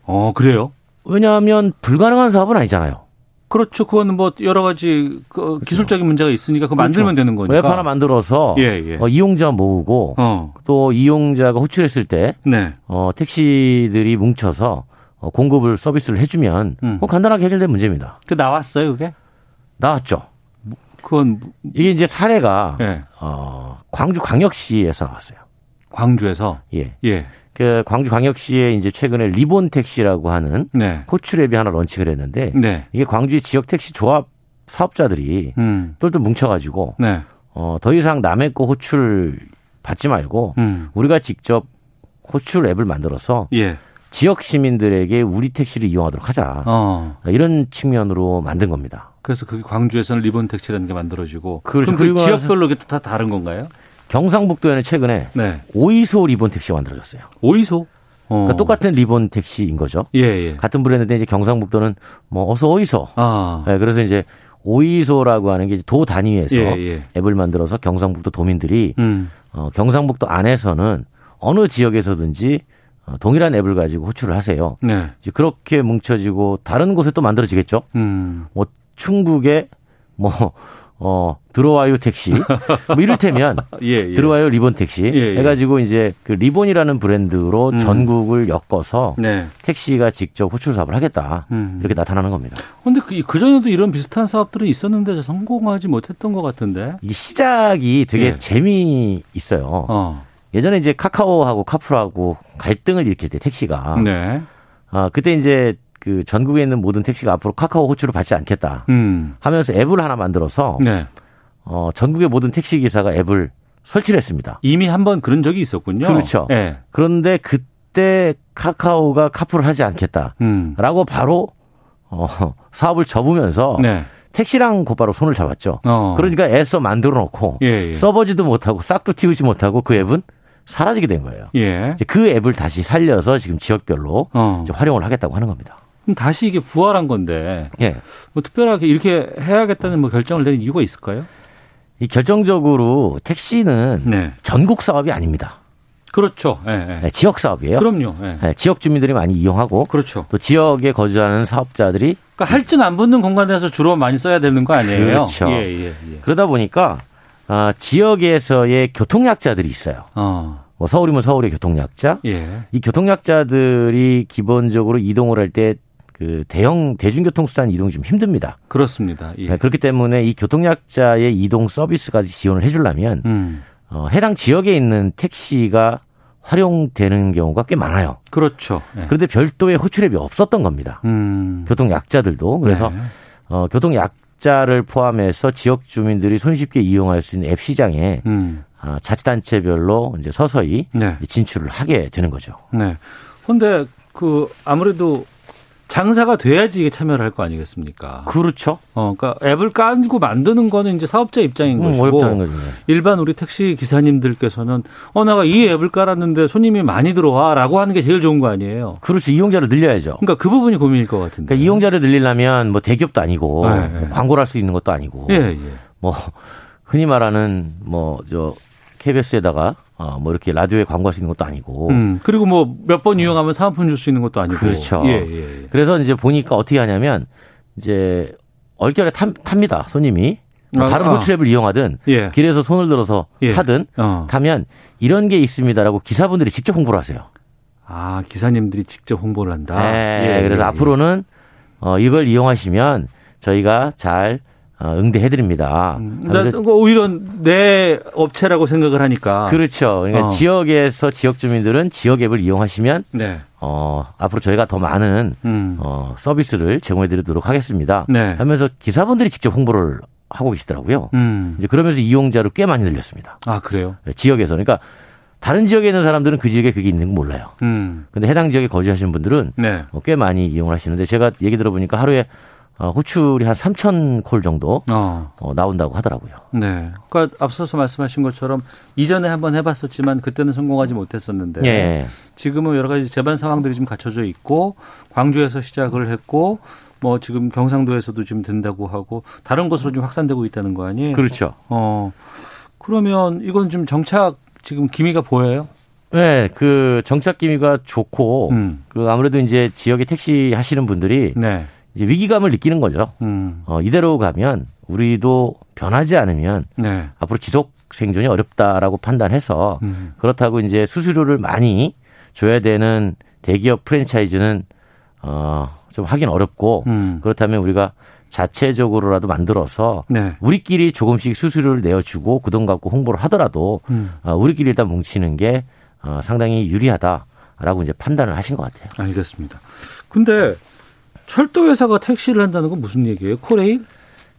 어, 그래요? 왜냐하면 불가능한 사업은 아니잖아요. 그렇죠. 그거는 뭐 여러 가지 그 기술적인 문제가 있으니까 그거 만들면 되는 거니까. 웹 하나 만들어서 예, 예. 어, 이용자 모으고 어. 또 이용자가 호출했을 때 네. 어, 택시들이 뭉쳐서 어, 공급을 서비스를 해주면 음. 뭐 간단하게 해결된 문제입니다. 그 나왔어요, 그게? 나왔죠. 그건 이게 이제 사례가 예. 어, 광주 광역시에서 나왔어요. 광주에서 예. 예. 그 광주 광역시에 이제 최근에 리본 택시라고 하는 네. 호출 앱이 하나 런칭을 했는데 네. 이게 광주의 지역 택시 조합 사업자들이 음. 똘똘 뭉쳐가지고 네. 어, 더 이상 남의 거 호출 받지 말고 음. 우리가 직접 호출 앱을 만들어서 예. 지역 시민들에게 우리 택시를 이용하도록 하자. 어. 이런 측면으로 만든 겁니다. 그래서 그게 광주에서는 리본 택시라는 게 만들어지고 그렇죠. 그럼 그 지역별로 이게 다 다른 건가요? 경상북도에는 최근에 네. 오이소 리본 택시가 만들어졌어요. 오이소. 어. 그러니까 똑같은 리본 택시인 거죠. 예, 예. 같은 브랜드인데 이제 경상북도는 뭐 어서 오이소. 아. 네, 그래서 이제 오이소라고 하는 게 도 단위에서 예, 예. 앱을 만들어서 경상북도 도민들이 음. 어, 경상북도 안에서는 어느 지역에서든지 어, 동일한 앱을 가지고 호출을 하세요. 네. 이제 그렇게 뭉쳐지고 다른 곳에 또 만들어지겠죠. 음. 뭐 충북에 뭐 어, 들어와요 택시. 뭐 이를테면 예, 예. 들어와요 리본 택시 예, 예. 해가지고 이제 그 리본이라는 브랜드로 음. 전국을 엮어서 네. 택시가 직접 호출 사업을 하겠다 음. 이렇게 나타나는 겁니다. 근데 그, 그 전에도 이런 비슷한 사업들은 있었는데 성공하지 못했던 것 같은데. 이 시작이 되게 예. 재미 있어요. 어. 예전에 이제 카카오하고 카풀하고 갈등을 일으킬 때 택시가 네. 아 그때 이제 그 전국에 있는 모든 택시가 앞으로 카카오 호출을 받지 않겠다 음. 하면서 앱을 하나 만들어서 네. 어, 전국의 모든 택시 기사가 앱을 설치를 했습니다. 이미 한 번 그런 적이 있었군요. 그렇죠. 예. 그런데 그때 카카오가 카풀을 하지 않겠다라고 음. 바로 어, 사업을 접으면서 네. 택시랑 곧바로 손을 잡았죠. 어. 그러니까 애써 만들어 놓고 예, 예. 써보지도 못하고 싹도 틔우지 못하고 그 앱은 사라지게 된 거예요. 예. 이제 그 앱을 다시 살려서 지금 지역별로 어. 활용을 하겠다고 하는 겁니다. 그럼 다시 이게 부활한 건데 예. 뭐 특별하게 이렇게 해야겠다는 뭐 결정을 내린 이유가 있을까요? 이 결정적으로 택시는 네. 전국 사업이 아닙니다. 그렇죠. 예, 예. 네, 지역 사업이에요. 그럼요. 예. 네, 지역 주민들이 많이 이용하고 그렇죠. 또 지역에 거주하는 사업자들이 그러니까 할증 안 붙는 공간에서 주로 많이 써야 되는 거 아니에요? 그렇죠. 예, 예, 예. 그러다 보니까 아, 지역에서의 교통약자들이 있어요. 어. 뭐 서울이면 서울의 교통약자. 예. 이 교통약자들이 기본적으로 이동을 할 때 그 대형 대중교통수단 이동이 좀 힘듭니다. 그렇습니다. 예. 네, 그렇기 때문에 이 교통약자의 이동 서비스까지 지원을 해주려면 음. 어, 해당 지역에 있는 택시가 활용되는 경우가 꽤 많아요. 그렇죠. 예. 그런데 별도의 호출앱이 없었던 겁니다. 음. 교통약자들도 그래서 네. 어, 교통약 자를 포함해서 지역 주민들이 손쉽게 이용할 수 있는 앱 시장에 음. 아, 자치단체별로 이제 서서히 네. 진출을 하게 되는 거죠. 네. 근데 그 아무래도 장사가 돼야지 이게 참여를 할 거 아니겠습니까? 그렇죠. 어, 그러니까 앱을 깔고 만드는 거는 이제 사업자 입장인 음, 것이고 거죠. 일반 우리 택시 기사님들께서는 어 내가 이 앱을 깔았는데 손님이 많이 들어와라고 하는 게 제일 좋은 거 아니에요. 그렇죠. 이용자를 늘려야죠. 그러니까 그 부분이 고민일 것 같은데. 그러니까 이용자를 늘리려면 뭐 대기업도 아니고 네, 뭐 네. 광고를 할 수 있는 것도 아니고 예, 예. 뭐 흔히 말하는 뭐 저 KBS에다가 어, 뭐 이렇게 라디오에 광고할 수 있는 것도 아니고 음, 그리고 뭐 몇 번 이용하면 사은품 줄 수 있는 것도 아니고. 그렇죠. 예, 예, 예. 그래서 이제 보니까 어떻게 하냐면 이제 얼결에 탑, 탑니다 손님이 뭐 아, 다른 아. 호출 앱을 이용하든 예. 길에서 손을 들어서 예. 타든 어. 타면 이런 게 있습니다라고 기사분들이 직접 홍보를 하세요. 아, 기사님들이 직접 홍보를 한다. 네, 예, 그래서 예, 앞으로는 어, 이걸 이용하시면 저희가 잘 어, 응대해드립니다. 나 하면서 그 오히려 내 업체라고 생각을 하니까. 그렇죠. 그러니까 어. 지역에서 지역 주민들은 지역 앱을 이용하시면 네. 어, 앞으로 저희가 더 많은 음. 어, 서비스를 제공해드리도록 하겠습니다. 네. 하면서 기사분들이 직접 홍보를 하고 계시더라고요. 음. 이제 그러면서 이용자를 꽤 많이 늘렸습니다. 아, 그래요? 지역에서. 그러니까 다른 지역에 있는 사람들은 그 지역에 그게 있는 거 몰라요. 음. 근데 해당 지역에 거주하시는 분들은 네. 어, 꽤 많이 이용을 하시는데 제가 얘기 들어보니까 하루에 어, 호출이 한 3천 콜 정도 어. 어, 나온다고 하더라고요. 네. 그러니까 앞서서 말씀하신 것처럼 이전에 한번 해봤었지만 그때는 성공하지 못했었는데 예. 지금은 여러 가지 재반 상황들이 좀 갖춰져 있고 광주에서 시작을 했고 뭐 지금 경상도에서도 지금 된다고 하고 다른 곳으로 좀 확산되고 있다는 거 아니에요? 그렇죠. 어. 그러면 이건 좀 정착 지금 기미가 보여요? 네, 그 정착 기미가 좋고 음. 그 아무래도 이제 지역에 택시 하시는 분들이 네. 이제 위기감을 느끼는 거죠. 음. 어, 이대로 가면 우리도 변하지 않으면 네. 앞으로 지속 생존이 어렵다라고 판단해서 음. 그렇다고 이제 수수료를 많이 줘야 되는 대기업 프랜차이즈는 어, 좀 하긴 어렵고 음. 그렇다면 우리가 자체적으로라도 만들어서 네. 우리끼리 조금씩 수수료를 내어주고 그 돈 갖고 홍보를 하더라도 음. 어, 우리끼리 일단 뭉치는 게 어, 상당히 유리하다라고 이제 판단을 하신 것 같아요. 알겠습니다. 근데 철도 회사가 택시를 한다는 건 무슨 얘기예요? 코레일?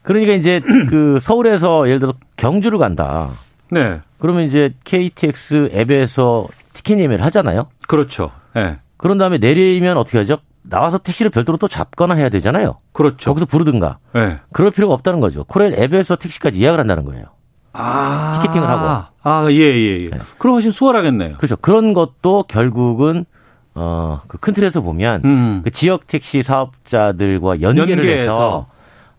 그러니까 이제 그 서울에서 예를 들어 경주를 간다. 네. 그러면 이제 KTX 앱에서 티켓 예매를 하잖아요. 그렇죠. 네. 그런 다음에 내리면 어떻게 하죠? 나와서 택시를 별도로 또 잡거나 해야 되잖아요. 그렇죠. 거기서 부르든가. 네. 그럴 필요가 없다는 거죠. 코레일 앱에서 택시까지 예약을 한다는 거예요. 아. 티켓팅을 하고. 아, 예, 예, 예. 그럼 훨씬 수월하겠네요. 그렇죠. 그런 것도 결국은 어, 그 큰 틀에서 보면 음. 그 지역 택시 사업자들과 연계를 연계해서. 해서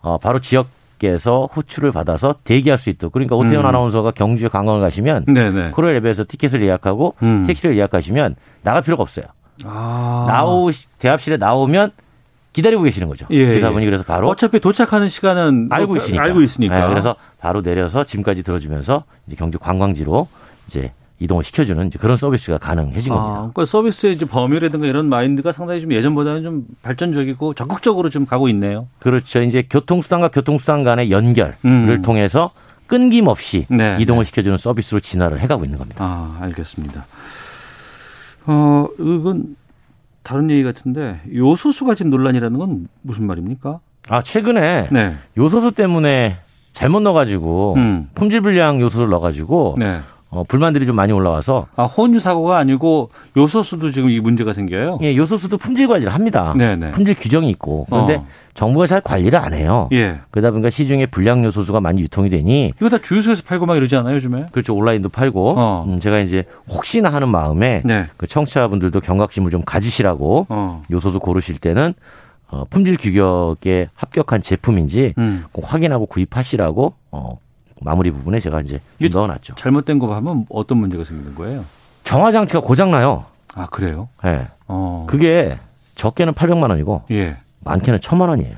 어, 바로 지역에서 호출을 받아서 대기할 수 있도록. 그러니까 오태훈 음. 아나운서가 경주에 관광을 가시면 네네. 코레일 앱에서 티켓을 예약하고 음. 택시를 예약하시면 나갈 필요가 없어요. 아. 나오 대합실에 나오면 기다리고 계시는 거죠. 예, 기사분이 예. 그래서 바로 어차피 도착하는 시간은 알고 뭐 있으니까. 알고 있으니까. 네, 그래서 바로 내려서 짐까지 들어주면서 이제 경주 관광지로 이제 이동을 시켜주는 그런 서비스가 가능해진 아, 겁니다. 그러니까 서비스의 이제 범위라든가 이런 마인드가 상당히 좀 예전보다는 좀 발전적이고 적극적으로 좀 가고 있네요. 그렇죠. 이제 교통수단과 교통수단 간의 연결을 음. 통해서 끊김없이 네, 이동을 시켜주는 서비스로 진화를 해가고 있는 겁니다. 아, 알겠습니다. 어, 이건 다른 얘기 같은데 요소수가 지금 논란이라는 건 무슨 말입니까? 아 최근에 네. 요소수 때문에 잘못 넣어가지고 음. 품질 불량 요소를 넣어가지고 네. 어, 불만들이 좀 많이 올라와서 아 혼유 사고가 아니고 요소수도 지금 이 문제가 생겨요. 예, 요소수도 품질 관리를 합니다. 네네. 품질 규정이 있고 그런데 어. 정부가 잘 관리를 안 해요. 예. 그러다 보니까 시중에 불량 요소수가 많이 유통이 되니 이거 다 주유소에서 팔고 막 이러지 않아요 요즘에? 그렇죠 온라인도 팔고 어. 음, 제가 이제 혹시나 하는 마음에 네. 그 청취자분들도 경각심을 좀 가지시라고 어. 요소수 고르실 때는 어, 품질 규격에 합격한 제품인지 음. 꼭 확인하고 구입하시라고 어, 마무리 부분에 제가 이제 좀 넣어놨죠. 잘못된 거 하면 어떤 문제가 생기는 거예요? 정화 장치가 고장 나요. 아 그래요? 예. 어. 그게 적게는 800만 원이고 예. 많게는 1000만 원이에요.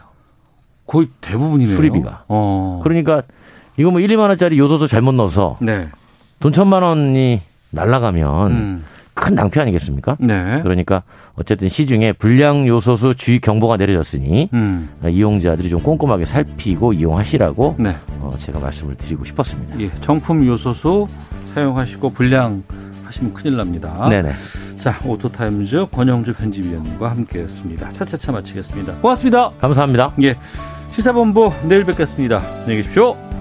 거의 대부분이네요. 수리비가. 어. 그러니까 이거 뭐 1, 2만 원짜리 요소수 잘못 넣어서 네. 돈 천만 원이 날라가면 음. 큰 낭피 아니겠습니까? 네. 그러니까 어쨌든 시중에 불량 요소수 주의 경보가 내려졌으니 음. 이용자들이 좀 꼼꼼하게 살피고 이용하시라고 네. 어, 제가 말씀을 드리고 싶었습니다. 예. 정품 요소수 사용하시고 불량 하시면 큰일 납니다. 네네. 자, 오토타임즈 권영주 편집위원과 함께했습니다. 차차차 마치겠습니다. 고맙습니다. 감사합니다. 예. 시사본부 내일 뵙겠습니다. 안녕히 계십시오.